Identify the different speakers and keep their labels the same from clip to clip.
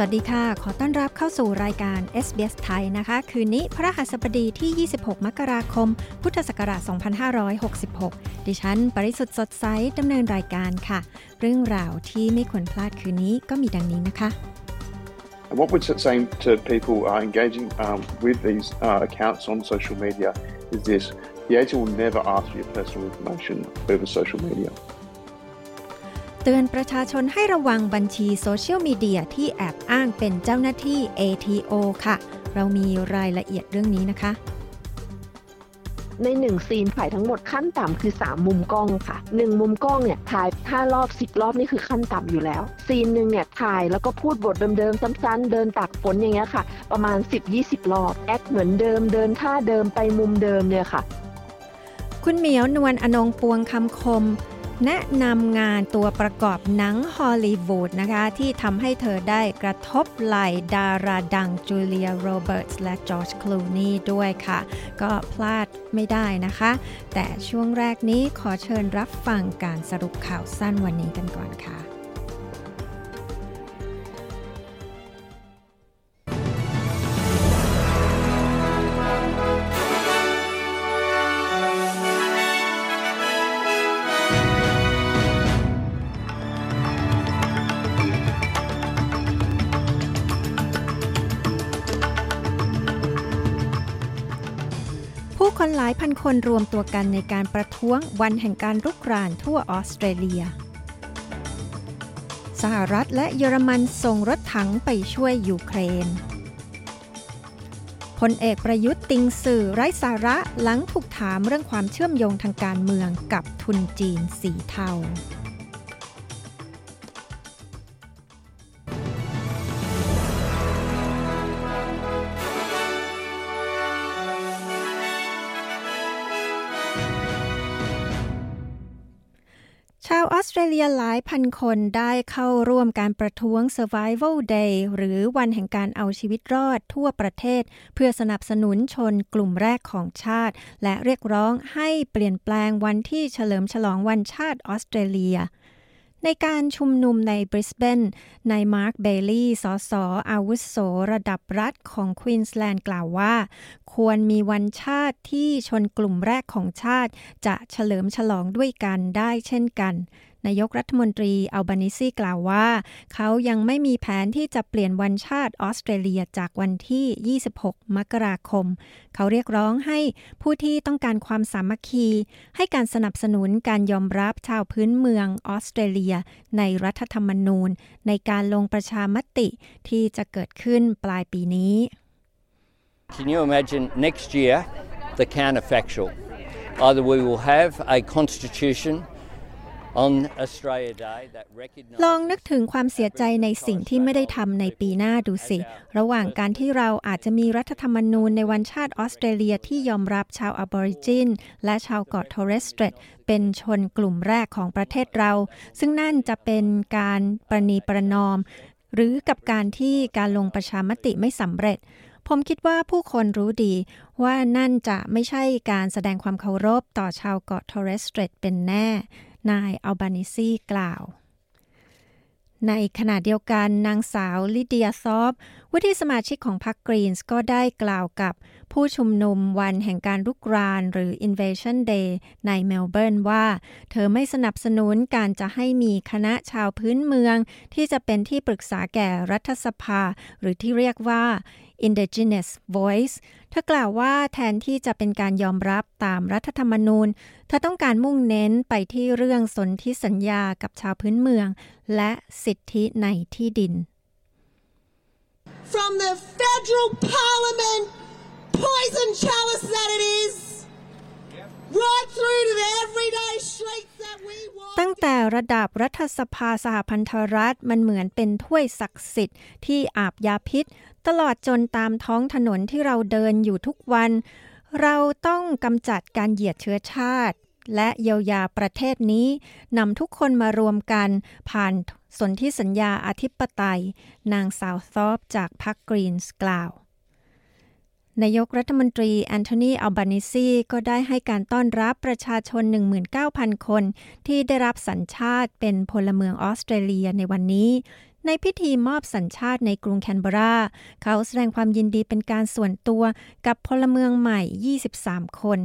Speaker 1: วัสดีค่ะ ขอต้อนรับเข้าสู่รายการ SBS ไทยนะคะ คืนนี้พระหัสบดีที่ 26 มกราคม พุทธศักราช 2566 ดิฉัน ปริสุทธ์สดใสดำเนินรายการค่ะ เรื่องราวที่ไม่ควรพลาดคืนนี้ก็มีดังนี้นะคะ
Speaker 2: What we're saying to people uh, engaging um, with these uh, accounts on social media is this the agent will never ask for your personal information over social media.
Speaker 1: เตือนประชาชนให้ระวังบัญชีโซเชียลมีเดียที่แอบอ้างเป็นเจ้าหน้าที่ ATO ค่ะ เรามีรายละเอียดเรื่องนี้นะคะ
Speaker 3: ในหนึ่งซีนถ่ายทั้งหมดขั้นต่ำคือ 3 มุมกล้องค่ะ 1 มุมกล้องเนี่ยถ่าย5รอบ 10 รอบนี่คือขั้นต่ำอยู่แล้ว ซีนหนึ่งเนี่ยถ่ายแล้วก็พูดบทเดิมๆซ้ำๆเดินตากฝนอย่างเงี้ยค่ะ ประมาณ 10-20 รอบ แอคเหมือนเดิมเดินท่าเดิมไปมุมเดิมเนี่ยค่ะ
Speaker 1: คุณเหมียวนวลอนงปวงคำคม แนะนำงานตัวประกอบหนังฮอลลีวูดนะคะ ที่ทำให้เธอได้กระทบไหลดาราดังจูเลียโรเบิร์ตส์และจอร์จคลูนี่ด้วยค่ะ ก็พลาดไม่ได้นะคะ แต่ช่วงแรกนี้ขอเชิญรับฟังการสรุปข่าวสั้นวันนี้กันก่อนค่ะายพันคนรวมตัวกันในการประท้วงวันแห่งการรุกรานทั่วออสเตรเลีย สหรัฐและเยอรมันส่งรถถังไปช่วยยูเครนพลเอกประยุทธ์ติงสื่อไร้สาระหลังถูกถามเรื่องความเชื่อมโยงทางการเมืองกับทุนจีนสีเทา ออสเตรเลียหลายพันคนได้เข้าร่วมการประท้วง Survival Day หรือวันแห่งการเอาชีวิตรอดทั่วประเทศ เพื่อสนับสนุนชนกลุ่มแรกของชาติ และเรียกร้องให้เปลี่ยนแปลงวันที่เฉลิมฉลองวันชาติออสเตรเลีย ในการชุมนุมในบริสเบนนายมาร์คเบลลี่สสอาวุโสระดับรัฐของควีนสแลนด์กล่าวว่า ควรมีวันชาติที่ชนกลุ่มแรกของชาติ จะเฉลิมฉลองด้วยกันได้เช่นกัน นายกรัฐมนตรีอัลบานิซีกล่าวว่า เขายังไม่มีแผนที่จะเปลี่ยนวันชาติออสเตรเลียจากวันที่ 26 มกราคม เขาเรียกร้องให้ผู้ที่ต้องการความสามัคคี ให้การสนับสนุนการยอมรับชาวพื้นเมืองออสเตรเลีย ในรัฐธรรมนูญ ในการลงประชามติที่จะเกิดขึ้นปลายปีนี้
Speaker 4: Can you imagine next year the counterfactual? Either we will have a constitution on Australia Day that
Speaker 1: ลองนึกถึงความเสียใจในสิ่งที่ไม่ได้ทำในปีหน้าดูสิ ระหว่างการที่เราอาจจะมีรัฐธรรมนูญในวันชาติออสเตรเลียที่ยอมรับชาวอบอริจิน และชาวเกาะทอร์เรสเตรตเป็นชนกลุ่มแรกของประเทศเรา ซึ่งนั่นจะเป็นการประนีประนอม หรือกับการที่การลงประชามติไม่สำเร็จผมคิดว่าผู้คนรู้ดีว่านั่นจะไม่ใช่การแสดงความเคารพต่อชาวเกาะทอร์เรสสเตรตเป็นแน่ นายอัลบานิซีกล่าว ในขณะเดียวกันนางสาวลิเดียซอฟวุฒิสมาชิกของพรรคกรีนส์ก็ได้กล่าวกับผู้ชุมนุมวันแห่งการรุกรานหรือ Invasion Day ในเมลเบิร์นว่า เธอไม่สนับสนุนการจะให้มีคณะชาวพื้นเมือง ที่จะเป็นที่ปรึกษาแก่รัฐสภา หรือที่เรียกว่า Indigenous Voice เธอกล่าวว่าแทนที่จะเป็นการยอมรับตามรัฐธรรมนูญ เธอต้องการมุ่งเน้นไปที่เรื่องสนธิสัญญากับชาวพื้นเมือง และสิทธิในที่ดิน
Speaker 5: From the federal parliament poison chalice that it is
Speaker 1: ตั้งแต่ระดับรัฐสภาสหพันธรัฐมันเหมือนเป็นถ้วยศักดิ์สิทธิ์ที่อาบยาพิษ ตลอดจนตามท้องถนนที่เราเดินอยู่ทุกวัน เราต้องกำจัดการเหยียดเชื้อชาติ และเยียวยาประเทศนี้นำทุกคนมารวมกัน ผ่านสนธิสัญญาอธิปไตย นางสาวซอฟจากพรรคกรีนส์กล่าว นายกรัฐมนตรีแอนโทนีอัลบานิซีก็ได้ให้การต้อนรับประชาชน 19,000 คน ที่ได้รับสัญชาติเป็นพลเมืองออสเตรเลียในวันนี้ ในพิธีมอบสัญชาติในกรุงแคนเบรา เขาแสดงความยินดีเป็นการส่วนตัวกับพลเมืองใหม่ 23 คน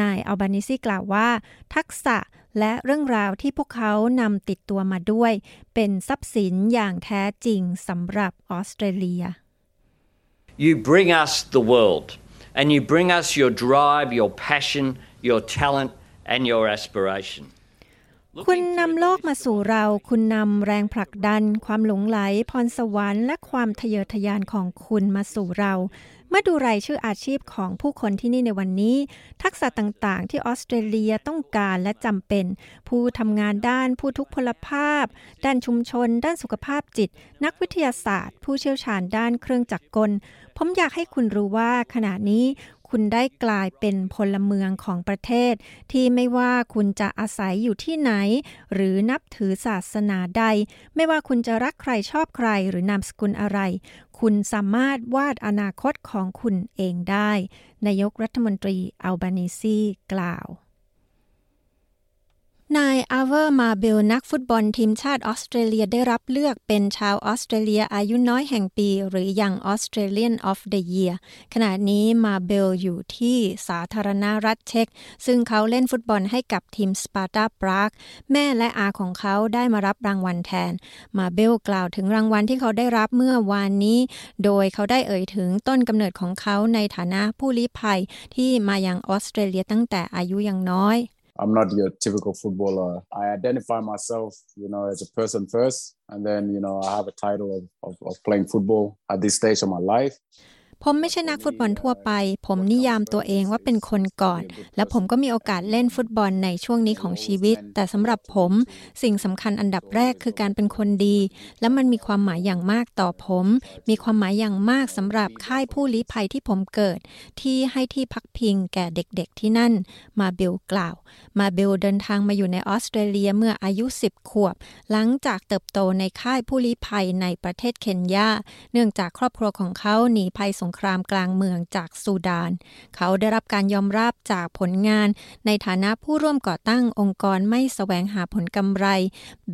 Speaker 1: นายอัลบานิซีกล่าวว่า ทักษะและเรื่องราวที่พวกเขานำติดตัวมาด้วย เป็นทรัพย์สินอย่างแท้จริงสำหรับออสเตรเลีย
Speaker 4: You bring us the world, and you bring us your drive, your passion, your talent, and your aspiration.
Speaker 1: คุณนำโลกมาสู่เรา คุณนำแรงผลักดัน ความหลงไหล พรสวรรค์ และความทะเยอทะยานของคุณมาสู่เรา เมื่อดูรายชื่ออาชีพของผู้คนที่นี่ในวันนี้ ทักษะต่างๆ ที่ออสเตรเลียต้องการและจำเป็น ผู้ทำงานด้านผู้ทุกพลภาพ ด้านชุมชน ด้านสุขภาพจิต นักวิทยาศาสตร์ ผู้เชี่ยวชาญด้านเครื่องจักรกล ผมอยากให้คุณรู้ว่าขณะนี้ คุณได้กลายเป็นพลเมืองของประเทศ ที่ไม่ว่าคุณจะอาศัยอยู่ที่ไหน หรือนับถือศาสนาใด ไม่ว่าคุณจะรักใครชอบใครหรือนามสกุลอะไร คุณสามารถวาดอนาคตของคุณเองได้ นายกรัฐมนตรีอัลบานิซีกล่าว นายอาเวอร์มาเบลนักฟุตบอลทีมชาติออสเตรเลียได้รับเลือกเป็นชาวออสเตรเลียอายุน้อยแห่งปี หรือ Young Australian of the Yearขณะนี้มาเบลอยู่ที่สาธารณรัฐเช็ก ซึ่งเขาเล่นฟุตบอลให้กับทีมสปาร์ตาปรากแม่และอาของเขาได้มารับรางวัลแทน มาเบลกล่าวถึงรางวัลที่เขาได้รับเมื่อวานนี้ โดยเขาได้เอ่ยถึงต้นกำเนิดของเขาในฐานะผู้ลี้ภัยที่มายังออสเตรเลียตั้งแต่อายุยังน้อย
Speaker 6: I'm not your typical footballer. I identify myself, you know, as a person first, and then, you know, I have a title of, of, of playing football at this stage of my life.
Speaker 1: ผมไม่ใช่นักฟุตบอลทั่วไป ผมนิยามตัวเองว่าเป็นคนก่อน และผมก็มีโอกาสเล่นฟุตบอลในช่วงนี้ของชีวิต แต่สำหรับผมสิ่งสำคัญอันดับแรกคือการเป็นคนดี และมันมีความหมายอย่างมากต่อผม มีความหมายอย่างมากสำหรับค่ายผู้ลี้ภัยที่ผมเกิด ที่ให้ที่พักพิงแก่เด็กๆที่นั่น มาเบลกล่าว มาเบลเดินทางมาอยู่ในออสเตรเลียเมื่ออายุ 10 ขวบ หลังจากเติบโตในค่ายผู้ลี้ภัยในประเทศเคนยาเนื่องจากครอบครัวของเขาหนีภัยสงครามกลางเมืองจากซูดาน เขาได้รับการยอมรับจากผลงาน ในฐานะผู้ร่วมก่อตั้งองค์กรไม่แสวงหาผลกำไร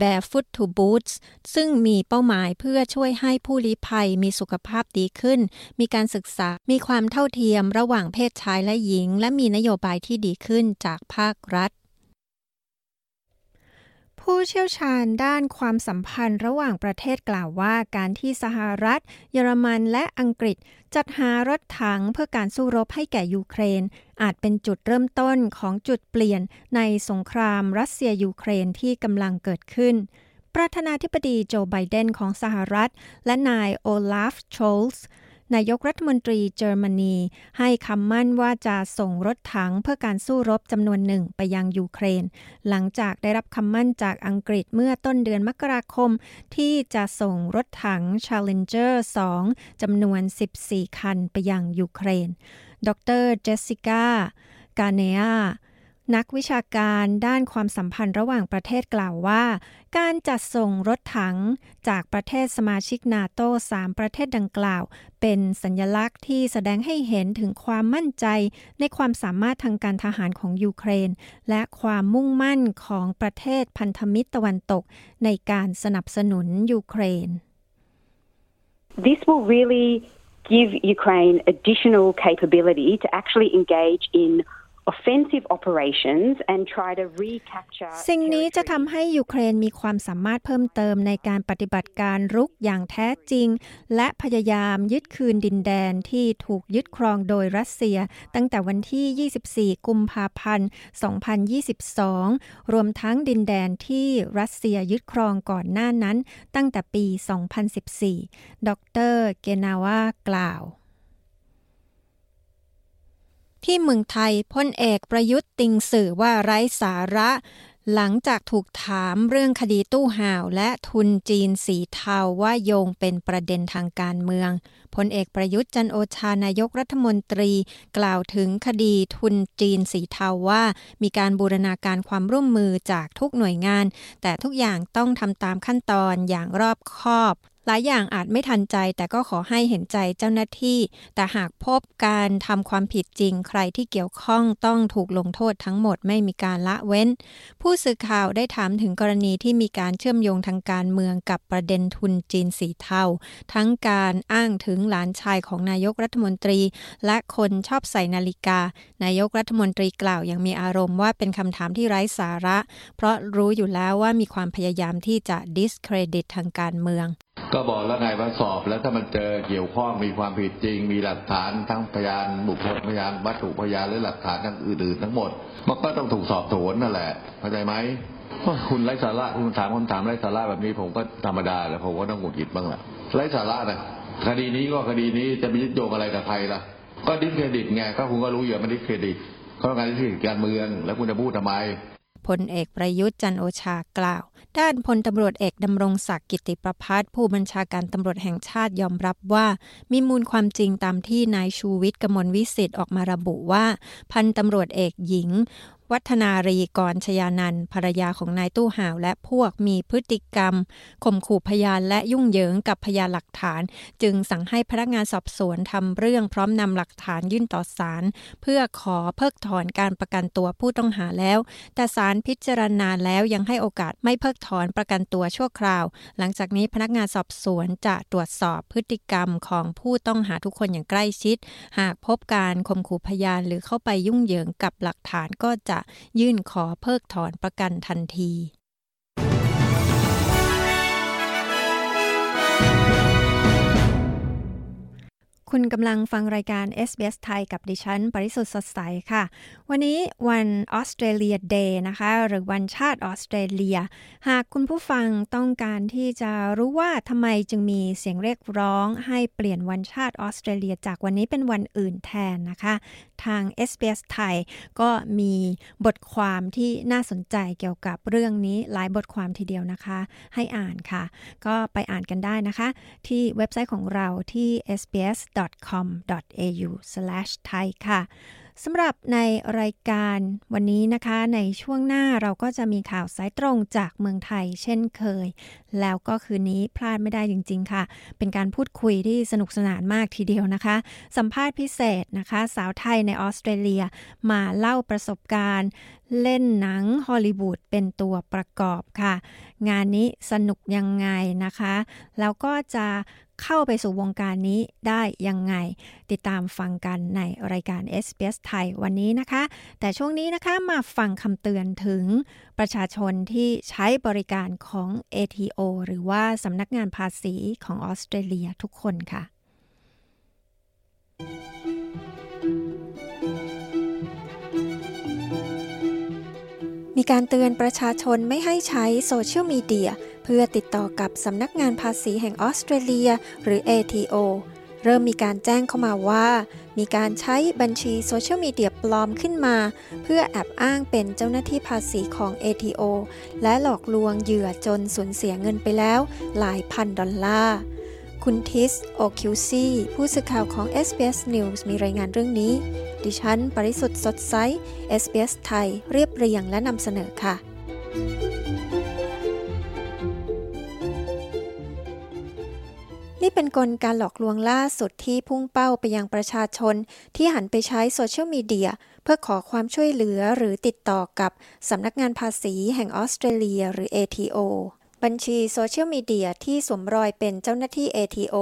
Speaker 1: Barefoot to Boots ซึ่งมีเป้าหมายเพื่อช่วยให้ผู้ลี้ภัยมีสุขภาพดีขึ้น มีการศึกษา มีความเท่าเทียมระหว่างเพศชายและหญิง และมีนโยบายที่ดีขึ้นจากภาครัฐ ผู้เชี่ยวชาญด้านความสัมพันธ์ระหว่างประเทศกล่าวว่าการที่สหรัฐ เยอรมันและอังกฤษ จัดหารถถังเพื่อการสู้รบให้แก่ยูเครน อาจเป็นจุดเริ่มต้นของจุดเปลี่ยนในสงครามรัสเซียยูเครนที่กำลังเกิดขึ้น ประธานาธิบดีโจไบเดนของสหรัฐ และนายโอลาฟโชลส์ นายกรัฐมนตรีเยอรมนี ให้คำมั่นว่าจะส่งรถถังเพื่อการสู้รบจำนวนหนึ่งไปยังยูเครน หลังจากได้รับคำมั่นจากอังกฤษเมื่อต้นเดือนมกราคม ที่จะส่งรถถัง Challenger 2จำนวน 14 คันไปยังยูเครน ดรเจสสิก้ากาเนีย นักวิชาการด้านความสัมพันธ์ระหว่างประเทศกล่าวว่า การจัดส่งรถถังจากประเทศสมาชิกนาโต้3ประเทศดังกล่าว เป็นสัญลักษณ์ที่แสดงให้เห็นถึงความมั่นใจในความสามารถทางการทหารของยูเครน และความมุ่งมั่นของประเทศพันธมิตรตะวันตก ในการสนับสนุนยูเครน
Speaker 7: This will really give Ukraine additional capability to actually engage in offensive operations and try to recapture
Speaker 1: สิ่งนี้จะทำให้ยูเครนมีความสามารถเพิ่มเติมในการปฏิบัติการรุกอย่างแท้จริง และพยายามยึดคืนดินแดนที่ถูกยึดครองโดยรัสเซีย ตั้งแต่วันที่ 24 กุมภาพันธ์ 2022 รวมทั้งดินแดนที่รัสเซียยึดครองก่อนหน้านั้น ตั้งแต่ปี 2014 ดร เกนาวากล่าว ที่เมืองไทยพลเอกประยุทธ์ติงสื่อว่าไร้สาระ หลังจากถูกถามเรื่องคดีตู้ห่าวและทุนจีนสีเทาว่าโยงเป็นประเด็นทางการเมืองพลเอกประยุทธ์จันโอชานายกรัฐมนตรี กล่าวถึงคดีทุนจีนสีเทาว่า มีการบูรณาการความร่วมมือจากทุกหน่วยงาน แต่ทุกอย่างต้องทำตามขั้นตอนอย่างรอบคอบ หลายอย่างอาจไม่ทันใจ แต่ก็ขอให้เห็นใจเจ้าหน้าที่ แต่หากพบการทำความผิดจริง ใครที่เกี่ยวข้องต้องถูกลงโทษทั้งหมดไม่มีการละเว้น ผู้สื่อข่าวได้ถามถึงกรณีที่มีการเชื่อมโยงทางการเมืองกับประเด็นทุนจีนสีเทาทั้งการอ้างถึงหลานชายของนายกรัฐมนตรี และคนชอบใส่นาฬิกา นายกรัฐมนตรีกล่าวอยังมีอารมณ์ว่าเป็นคำถามที่ไร้สาระ เพราะรู้อยู่แล้วว่ามีความพยายามที่จะ discredit ทางการเมือง
Speaker 8: ก็บอกแล้วไงว่าสอบแล้วถ้ามันเจอเกี่ยวข้องมีความผิดจริง มีหลักฐานทั้งพยานบุคคลพยานวัตถุพยานหรือหลักฐานทั้งอื่นๆทั้งหมดมันก็ต้องถูกสอบสวนนั่นแหละเข้าใจไหมคุณไร้สาระคุณถามคำถามไร้สาระแบบนี้ผมก็ธรรมดาแหละผมก็ต้องหงุดหงิดบ้างแหละไร้สาระนะคดีนี้ก็คดีนี้จะมียึดโยงอะไรกับใครล่ะ ก็ดิสเครดิตไงก็คุณก็รู้อยู่มันดิสเครดิตเขาต้องการดิสเครดิตการเมือง แล้วคุณจะพูดทำไม
Speaker 1: พลเอกประยุทธ์จันทร์โอชากล่าว ด้านพลตำรวจเอกดำรงศักดิ์กิตติประภัสร์ผู้บัญชาการตำรวจแห่งชาติยอมรับว่า มีมูลความจริงตามที่นายชูวิทย์กมลวิสิทธิ์ออกมาระบุว่า พันตำรวจเอกหญิง วัฒนารีกรชยานันภรรยาของนายตู้ห่าวและพวกมีพฤติกรรมข่มขู่พยานและยุ่งเหยิงกับพยานหลักฐาน จึงสั่งให้พนักงานสอบสวนทำเรื่องพร้อมนำหลักฐานยื่นต่อศาลเพื่อขอเพิกถอนการประกันตัวผู้ต้องหาแล้ว แต่ศาลพิจารณาแล้วยังให้โอกาสไม่เพิกถอนประกันตัวชั่วคราว หลังจากนี้พนักงานสอบสวนจะตรวจสอบพฤติกรรมของผู้ต้องหาทุกคนอย่างใกล้ชิด หากพบการข่มขู่พยานหรือเข้าไปยุ่งเหยิงกับหลักฐานก็จะยื่นขอเพิกถอนประกันทันที คุณกำลังฟังรายการ SBS ไทยกับดิฉัน ปริสุทธ์สดใสค่ะ วันนี้วันออสเตรเลียเดย์นะคะ หรือวันชาติออสเตรเลีย หากคุณผู้ฟังต้องการที่จะรู้ว่าทำไมจึงมีเสียงเรียกร้องให้เปลี่ยนวันชาติออสเตรเลีย จากวันนี้เป็นวันอื่นแทนนะคะ ทาง SBS ไทยก็มีบทความที่น่าสนใจเกี่ยวกับเรื่องนี้หลายบทความทีเดียวนะคะ ให้อ่านค่ะ ก็ไปอ่านกันได้นะคะ ที่เว็บไซต์ของเราที่ sbs sbs.com.au/thai ค่ะสำหรับในรายการวันนี้นะคะ ในช่วงหน้าเราก็จะมีข่าวสายตรงจากเมืองไทยเช่นเคย แล้วก็คืนนี้พลาดไม่ได้จริง ๆ ค่ะ เป็นการพูดคุยที่สนุกสนานมากทีเดียวนะคะ สัมภาษณ์พิเศษนะคะ สาวไทยในออสเตรเลียมาเล่าประสบการณ์ เล่นหนังฮอลลีวูดเป็นตัวประกอบค่ะ งานนี้สนุกยังไงนะคะ แล้วก็จะเข้าไปสู่วงการนี้ได้ยังไง ติดตามฟังกันในรายการ SBS ไทยวันนี้นะคะ แต่ช่วงนี้นะคะมาฟังคำเตือนถึงประชาชนที่ใช้บริการของ ATO หรือว่าสำนักงานภาษีของออสเตรเลียทุกคนค่ะ มีการเตือนประชาชนไม่ให้ใช้โซเชียลมีเดียเพื่อติดต่อกับสำนักงานภาษีแห่งออสเตรเลีย หรือ ATO เริ่มมีการแจ้งเข้ามาว่า มีการใช้บัญชีโซเชียลมีเดียปลอมขึ้นมา เพื่อแอบอ้างเป็นเจ้าหน้าที่ภาษีของ ATO และหลอกลวงเหยื่อจนสูญเสียเงินไปแล้วหลายพันดอลลาร์ คุณทิส โอคิวซีผู้สื่อข่าวของ SBS News มีรายงานเรื่องนี้ ดิฉัน ปริสุทธ์สดใส SBS ไทย เรียบเรียงและนำเสนอค่ะ นี่เป็นกลการหลอกลวงล่าสุดที่พุ่งเป้าไปยังประชาชน ที่หันไปใช้โซเชียลมีเดียเพื่อขอความช่วยเหลือหรือติดต่อกับสำนักงานภาษีแห่งออสเตรเลีย หรือ ATO บัญชีโซเชียลมีเดียที่สวมรอยเป็นเจ้าหน้าที่ ATO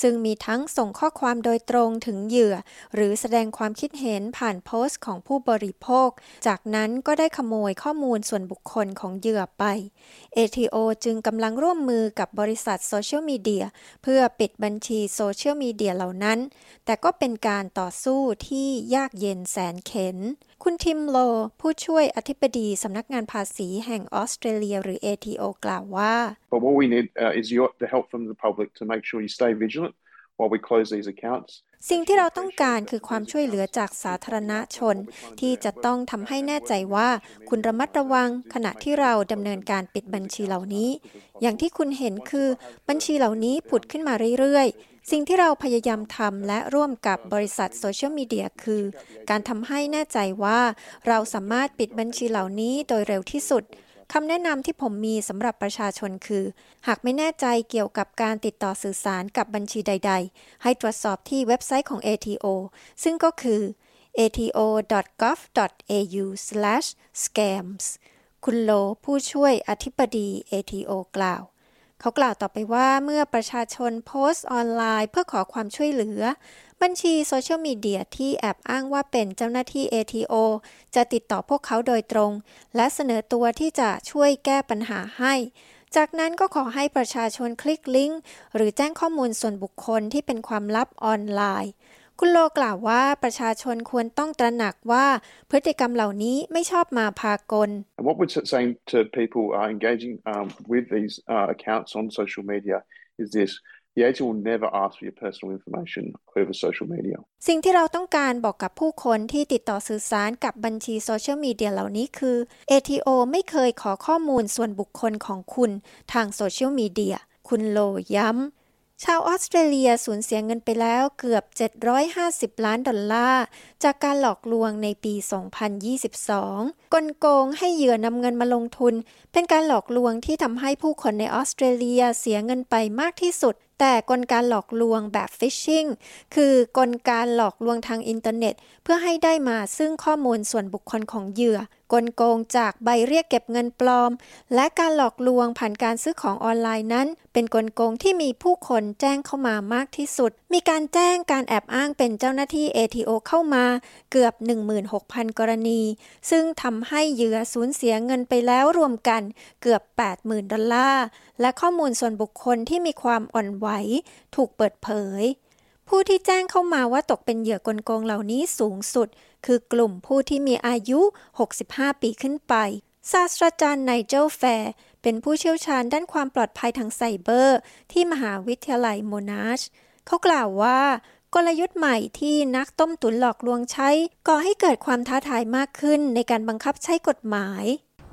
Speaker 1: ซึ่งมีทั้งส่งข้อความโดยตรงถึงเหยื่อ หรือแสดงความคิดเห็นผ่านโพสต์ของผู้บริโภค จากนั้นก็ได้ขโมยข้อมูลส่วนบุคคลของเหยื่อไป ATO จึงกำลังร่วมมือกับบริษัทโซเชียลมีเดียเพื่อปิดบัญชีโซเชียลมีเดียเหล่านั้น แต่ก็เป็นการต่อสู้ที่ยากเย็นแสนเข็น คุณทิมโล ผู้ช่วยอธิบดีสำนักงานภาษีแห่งออสเตรเลียหรือ ATO กล่าวว่า
Speaker 2: But what we need uh, is your, the help from the public to make sure you stay vigilant while we close these accounts.
Speaker 1: สิ่งที่เราต้องการคือความช่วยเหลือจากสาธารณชน ที่จะต้องทำให้แน่ใจว่าคุณระมัดระวังขณะที่เราดำเนินการปิดบัญชีเหล่านี้ อย่างที่คุณเห็นคือบัญชีเหล่านี้ผุดขึ้นมาเรื่อยๆ สิ่งที่เราพยายามทำและร่วมกับบริษัทโซเชียลมีเดียคือ การทำให้แน่ใจว่า เราสามารถปิดบัญชีเหล่านี้โดยเร็วที่สุดคำแนะนำที่ผมมีสำหรับประชาชนคือ หากไม่แน่ใจเกี่ยวกับการติดต่อสื่อสารกับบัญชีใด ๆ ให้ตรวจสอบที่เว็บไซต์ของ ATO ซึ่งก็คือ ato.gov.au/scams คุณโลผู้ช่วยอธิบดี ATO กล่าว เขากล่าวต่อไปว่าเมื่อประชาชนโพสต์ออนไลน์เพื่อขอความช่วยเหลือ บัญชีโซเชียลมีเดียที่แอบอ้างว่าเป็นเจ้าหน้าที่ ATO จะติดต่อพวกเขาโดยตรง และเสนอตัวที่จะช่วยแก้ปัญหาให้ จากนั้นก็ขอให้ประชาชนคลิกลิงก์หรือแจ้งข้อมูลส่วนบุคคลที่เป็นความลับออนไลน์ คุณโลกล่าวว่าประชาชนควรต้องตระหนักว่าพฤติกรรมเหล่านี้ไม่ชอบมาพากล
Speaker 2: And what we're saying to people uh, engaging um, with these uh, accounts on social media is this. The ATO will never ask for your personal information over social media.
Speaker 1: สิ่งที่เราต้องการบอกกับผู้คนที่ติดต่อสื่อสารกับบัญชีโซเชียลมีเดียเหล่านี้คือ ATO ไม่เคยขอข้อมูลส่วนบุคคลของคุณทางโซเชียลมีเดีย คุณโลย้ำ ชาวออสเตรเลียสูญเสียเงินไปแล้วเกือบ 750 ล้านดอลลาร์ จากการหลอกลวงในปี 2022 กลโกงให้เหยื่อนำเงินมาลงทุน เป็นการหลอกลวงที่ทำให้ผู้คนในออสเตรเลียเสียเงินไปมากที่สุด แต่กลการหลอกลวงแบบฟิชชิงคือกลการหลอกลวงทางอินเทอร์เน็ต เพื่อให้ได้มาซึ่งข้อมูลส่วนบุคคลของเหยื่อกลโกงจากใบเรียกเก็บเงินปลอม และการหลอกลวงผ่านการซื้อของออนไลน์นั้น เป็นกลโกงที่มีผู้คนแจ้งเข้ามามากที่สุด มีการแจ้งการแอบอ้างเป็นเจ้าหน้าที่ ATO เข้ามาเกือบ 16,000 กรณี ซึ่งทำให้เหยื่อสูญเสียเงินไปแล้วรวมกันเกือบ 80,000 ดอลลาร์ และข้อมูลส่วนบุคคลที่มีความอ่อนไหว ถูกเปิดเผย ผู้ที่แจ้งเข้ามาว่าตกเป็นเหยื่อกลโกงเหล่านี้สูงสุด คือกลุ่มผู้ที่มีอายุ 65 ปีขึ้นไป ศาสตราจารย์ไนเจลแฟร์เป็นผู้เชี่ยวชาญด้านความปลอดภัยทางไซเบอร์ ที่มหาวิทยาลัยโมนาช เขากล่าวว่ากลยุทธ์ใหม่ที่นักต้มตุ๋นหลอกลวงใช้ก่อให้เกิดความท้าทายมากขึ้นในการบังคับใช้กฎหมาย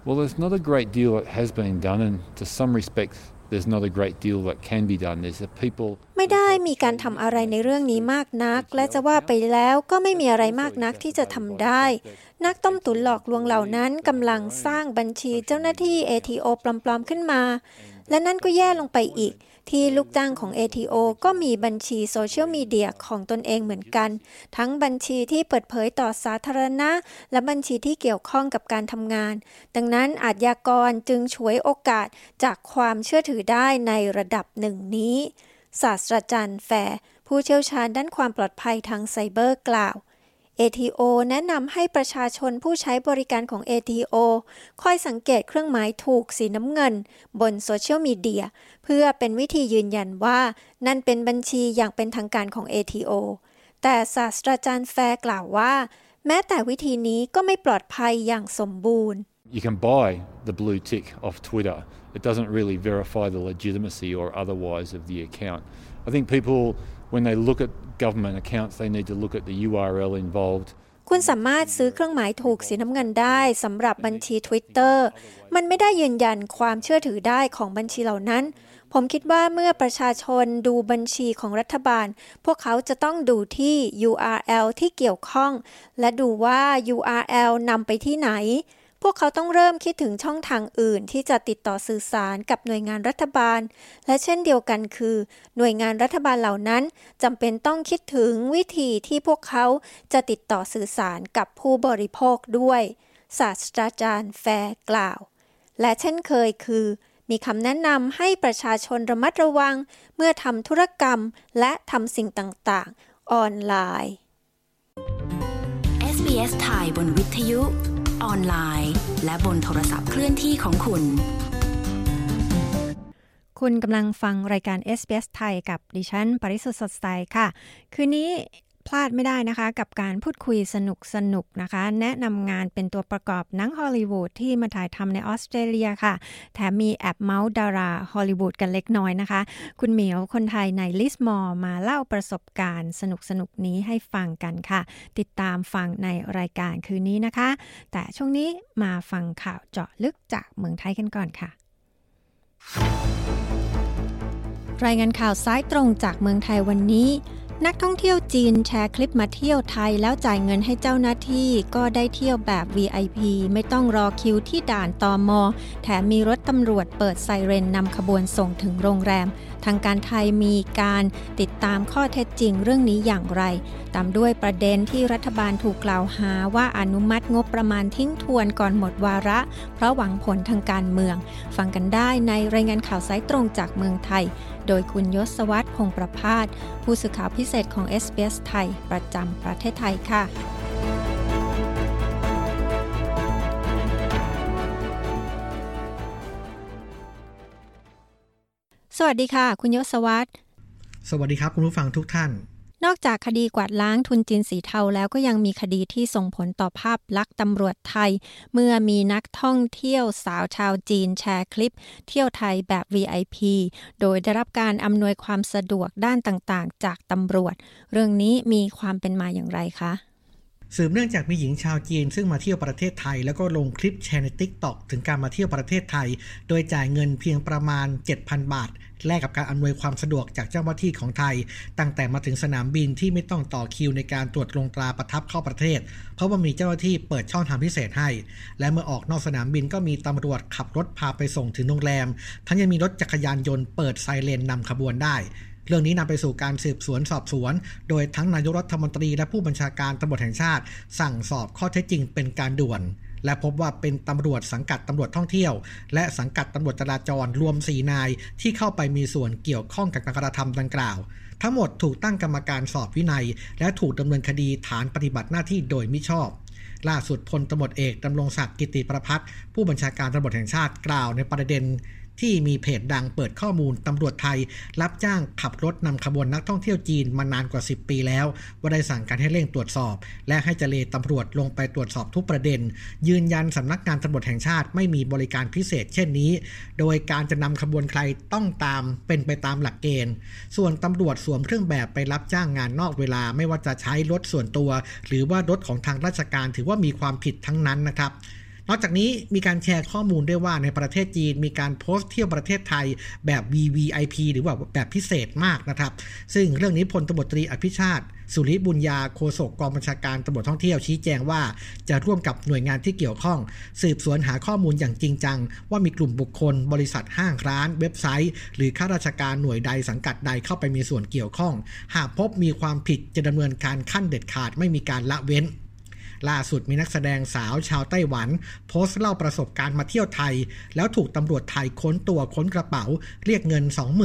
Speaker 9: Well, there's not a great deal that has been done, and to some respects, there's not a great deal that can be done. There's the people.
Speaker 1: ไม่ได้มีการทำอะไรในเรื่องนี้มากนัก และจะว่าไปแล้วก็ไม่มีอะไรมากนักที่จะทำได้ นักต้มตุ๋นหลอกลวงเหล่านั้นกำลังสร้างบัญชีเจ้าหน้าที่ ATO ปลอมๆขึ้นมา และนั่นก็แย่ลงไปอีก ที่ลูกจ้างของ ATO ก็มีบัญชีโซเชียลมีเดียของตนเองเหมือนกัน ทั้งบัญชีที่เปิดเผยต่อสาธารณะ และบัญชีที่เกี่ยวข้องกับการทำงาน ดังนั้นอาชญากรจึงฉวยโอกาสจากความเชื่อถือได้ในระดับหนึ่งนี้ ศาสตราจารย์แฟร์ผู้เชี่ยวชาญด้านความปลอดภัยทางไซเบอร์กล่าว ATO แนะนำให้ประชาชนผู้ใช้บริการของ ATO คอยสังเกตเครื่องหมายถูกสีน้ำเงิน บนโซเชียลมีเดียเพื่อเป็นวิธียืนยันว่า นั่นเป็นบัญชีอย่างเป็นทางการของ ATO แต่ศาสตราจารย์แฟร์กล่าวว่า แม้แต่วิธีนี้ก็ไม่ปลอดภัยอย่างสมบูรณ์
Speaker 9: You can buy the blue tick off Twitter. It doesn't really verify the legitimacy or otherwise of the account. I think people, when they look at government accounts, they need to look at the URL involved.
Speaker 1: คุณสามารถซื้อเครื่องหมายถูกสีน้ำเงินได้สำหรับบัญชี Twitter มันไม่ได้ยืนยันความเชื่อถือได้ของบัญชีเหล่านั้น ผมคิดว่าเมื่อประชาชนดูบัญชีของรัฐบาล พวกเขาจะต้องดูที่ URL ที่เกี่ยวข้อง และดูว่า URL นำไปที่ไหน พวกเขาต้องเริ่มคิดถึงช่องทางอื่นที่จะติดต่อสื่อสารกับหน่วยงานรัฐบาล และเช่นเดียวกันคือ หน่วยงานรัฐบาลเหล่านั้นจำเป็นต้องคิดถึงวิธีที่พวกเขาจะติดต่อสื่อสารกับผู้บริโภคด้วย ศาสตราจารย์แฟร์กล่าว และเช่นเคยคือมีคำแนะนำให้ประชาชนระมัดระวัง เมื่อทำธุรกรรมและทำสิ่งต่าง ๆ ออนไลน์
Speaker 10: SBS ไทยบนวิทยุ ออนไลน์ และบนโทรศัพท์เคลื่อนที่ของคุณ
Speaker 1: คุณกำลังฟังรายการ SBS ไทยกับดิฉัน ปริสุทธ์สดใสค่ะ คืนนี้ พลาดไม่ได้นะคะ กับการพูดคุยสนุกสนุกนะคะ แนะนำงานเป็นตัวประกอบหนังฮอลลีวูดที่มาถ่ายทำในออสเตรเลียค่ะ แถมมีแอบเม้าท์ดาราฮอลลีวูดกันเล็กน้อยนะคะ คุณเหมียวคนไทยในลิสมอร์มาเล่าประสบการณ์สนุกสนุกนี้ให้ฟังกันค่ะ ติดตามฟังในรายการคืนนี้นะคะ แต่ช่วงนี้มาฟังข่าวเจาะลึกจากเมืองไทยกันก่อนค่ะรายงานข่าวซ้ายตรงจากเมืองไทยวันนี้ นักท่องเที่ยวจีนแชร์คลิปมาเที่ยวไทยแล้วจ่ายเงินให้เจ้าหน้าที่ก็ได้เที่ยวแบบ VIP ไม่ต้องรอคิวที่ด่านตอมอ แถมมีรถตำรวจเปิดไซเรนนำขบวนส่งถึงโรงแรม ทางการไทยมีการติดตามข้อเท็จจริงเรื่องนี้อย่างไร ตามด้วยประเด็นที่รัฐบาลถูกกล่าวหาว่าอนุมัติงบประมาณทิ้งทวนก่อนหมดวาระ เพราะหวังผลทางการเมือง ฟังกันได้ในรายงานข่าวสายตรงจากเมืองไทย โดยคุณยศวัตรพงประพาสผู้สื่อข่าวพิเศษของ s อ s ไทย ประจำประเทศไทยค่ะสวัสดีค่ะ คุณยศวัตร
Speaker 11: สวัสดีครับ คุณผู้ฟังทุกท่าน
Speaker 1: นอกจากคดีกวาดล้างทุนจีนสีเทาแล้วก็ยังมีคดีที่ส่งผลต่อภาพลักษณ์ตำรวจไทย เมื่อมีนักท่องเที่ยวสาวชาวจีนแชร์คลิป เที่ยวไทยแบบ VIP โดยได้รับการอำนวยความสะดวกด้านต่างๆ จากตำรวจ เรื่องนี้มีความเป็นมาอย่างไรคะ
Speaker 11: สืบเนื่องจากมีหญิงชาวจีนซึ่งมาเที่ยวประเทศไทย แล้วก็ลงคลิปแชร์ใน TikTok ถึงการมาเที่ยวประเทศไทย โดยจ่ายเงินเพียงประมาณ 7,000 บาท แลกกับการอำนวยความสะดวกจากเจ้าหน้าที่ของไทย ตั้งแต่มาถึงสนามบินที่ไม่ต้องต่อคิวในการตรวจลงตราประทับเข้าประเทศ เพราะว่ามีเจ้าหน้าที่เปิดช่องทางพิเศษให้ และเมื่อออกนอกสนามบินก็มีตำรวจขับรถพาไปส่งถึงโรงแรม ทั้งยังมีรถจักรยานยนต์เปิดไซเรนนำขบวนได้เรื่องนี้นำไปสู่การสืบสวนสอบสวน โดยทั้งนายกรัฐมนตรีและผู้บัญชาการตำรวจแห่งชาติ สั่งสอบข้อเท็จจริงเป็นการด่วน และพบว่าเป็นตำรวจสังกัดตำรวจท่องเที่ยว และสังกัดตำรวจจราจรรวม 4 นาย ที่เข้าไปมีส่วนเกี่ยวข้องกับการกระทำดังกล่าว ทั้งหมดถูกตั้งกรรมการสอบวินัย และถูกดำเนินคดีฐานปฏิบัติหน้าที่โดยมิชอบล่าสุดพลตำรวจเอกดำรงศักดิ์กิติประพัฒน์ผู้บัญชาการตำรวจแห่งชาติกล่าวในประเด็น ที่มีเพจดังเปิดข้อมูลตำรวจไทย รับจ้างขับรถนำขบวนนักท่องเที่ยวจีนมานานกว่า 10 ปีแล้ว ว่าได้สั่งการให้เร่งตรวจสอบ และให้เจเลตำรวจลงไปตรวจสอบทุกประเด็น ยืนยันสำนักงานตำรวจแห่งชาติไม่มีบริการพิเศษ เช่นนี้ โดยการจะนำขบวนใครต้องตามเป็นไปตามหลักเกณฑ์ ส่วนตำรวจสวมเครื่องแบบไปรับจ้างงานนอกเวลาไม่ว่าจะใช้รถส่วนตัว หรือว่ารถของทางราชการถือว่ามีความผิดทั้งนั้นนะครับ นอกจากนี้มีการแชร์ข้อมูลด้วยว่าในประเทศจีนมีการโพสต์เที่ยวประเทศไทยแบบ VVIP หรือว่าแบบพิเศษมากนะครับ ซึ่งเรื่องนี้พลตำรวจตรีอภิชาติ สุริบุญญาโฆษกกองบัญชาการตำรวจท่องเที่ยวชี้แจงว่า จะร่วมกับหน่วยงานที่เกี่ยวข้อง สืบสวนหาข้อมูลอย่างจริงจัง ว่ามีกลุ่มบุคคล บริษัทห้างร้าน เว็บไซต์ หรือข้าราชการหน่วยใดสังกัดใดเข้าไปมีส่วนเกี่ยวข้อง หากพบมีความผิดจะดำเนินการขั้นเด็ดขาดไม่มีการละเว้น ล่าสุดมีนักแสดงสาวชาวไต้หวัน โพสต์เล่าประสบการณ์มาเที่ยวไทย แล้วถูกตำรวจไทยค้นตัวค้นกระเป๋า เรียกเงิน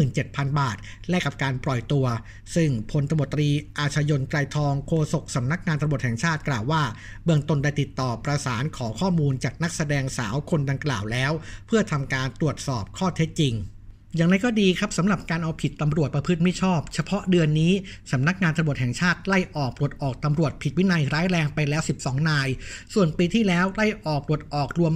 Speaker 11: 27,000 บาท แลกกับการปล่อยตัว ซึ่งพลตำรวจตรีอาชยนไกรทองโฆษกสำนักงานตำรวจแห่งชาติกล่าวว่า เบื้องต้นได้ติดต่อประสานขอข้อมูลจากนักแสดงสาวคนดังกล่าวแล้ว เพื่อทำการตรวจสอบข้อเท็จจริง อย่างไรก็ดีครับสำหรับการเอาผิดตำรวจประพฤติไม่ชอบ เฉพาะเดือนนี้สำนักงานตำรวจแห่งชาติไล่ออกปลดออกตำรวจผิดวินัยร้ายแรงไปแล้ว 12 นาย ส่วนปีที่แล้วไล่ออกปลดออกรวม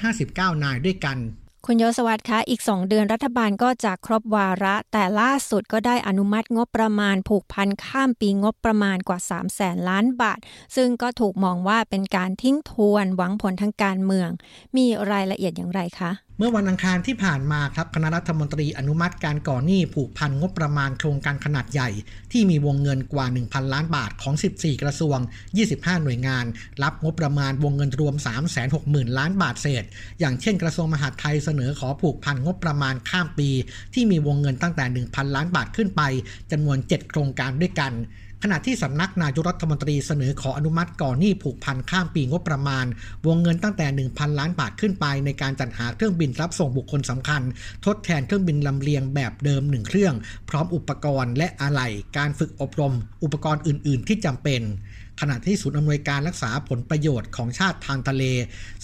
Speaker 11: 259 นายด้วยกัน
Speaker 1: คุณโยสวัสดิ์คะ อีก 2 เดือนรัฐบาลก็จะครบวาระ แต่ล่าสุดก็ได้อนุมัติงบประมาณผูกพันข้ามปีงบประมาณกว่า 3 0 0แสนล้านบาท ซึ่งก็ถูกมองว่าเป็นการทิ้งทวนหวังผลทางการเมือง มีรายละเอียดอย่างไรคะ
Speaker 11: มื่อวันอังคารที่ผ่านมาครับคณะรัฐมนตรีอนุมัติการก่อหนี้ผูกพันงบประมาณโครงการขนาดใหญ่ ที่มีวงเงินกว่า 1,000 ล้านบาทของ 14 กระทรวง 25 หน่วยงาน รับงบประมาณวงเงินรวม 360,000 ล้านบาทเศษ อย่างเช่นกระทรวงมหาดไทยเสนอขอผูกพันงบประมาณข้ามปี ที่มีวงเงินตั้งแต่ 1,000 ล้านบาทขึ้นไปจำนวน 7 โครงการด้วยกัน ขณะที่สำนักนายกรัฐมนตรีเสนอขออนุมัติก่อนหนี้ผูกพันข้ามปีงบประมาณ วงเงินตั้งแต่ 1,000 ล้านบาทขึ้นไป ในการจัดหาเครื่องบินรับส่งบุคคลสำคัญ ทดแทนเครื่องบินลำเลียงแบบเดิมหนึ่งเครื่อง พร้อมอุปกรณ์และอะไหล่การฝึกอบรม อุปกรณ์อื่น ๆ ที่จำเป็นขณะที่ศูนย์อำนวยการรักษาผลประโยชน์ของชาติทางทะเล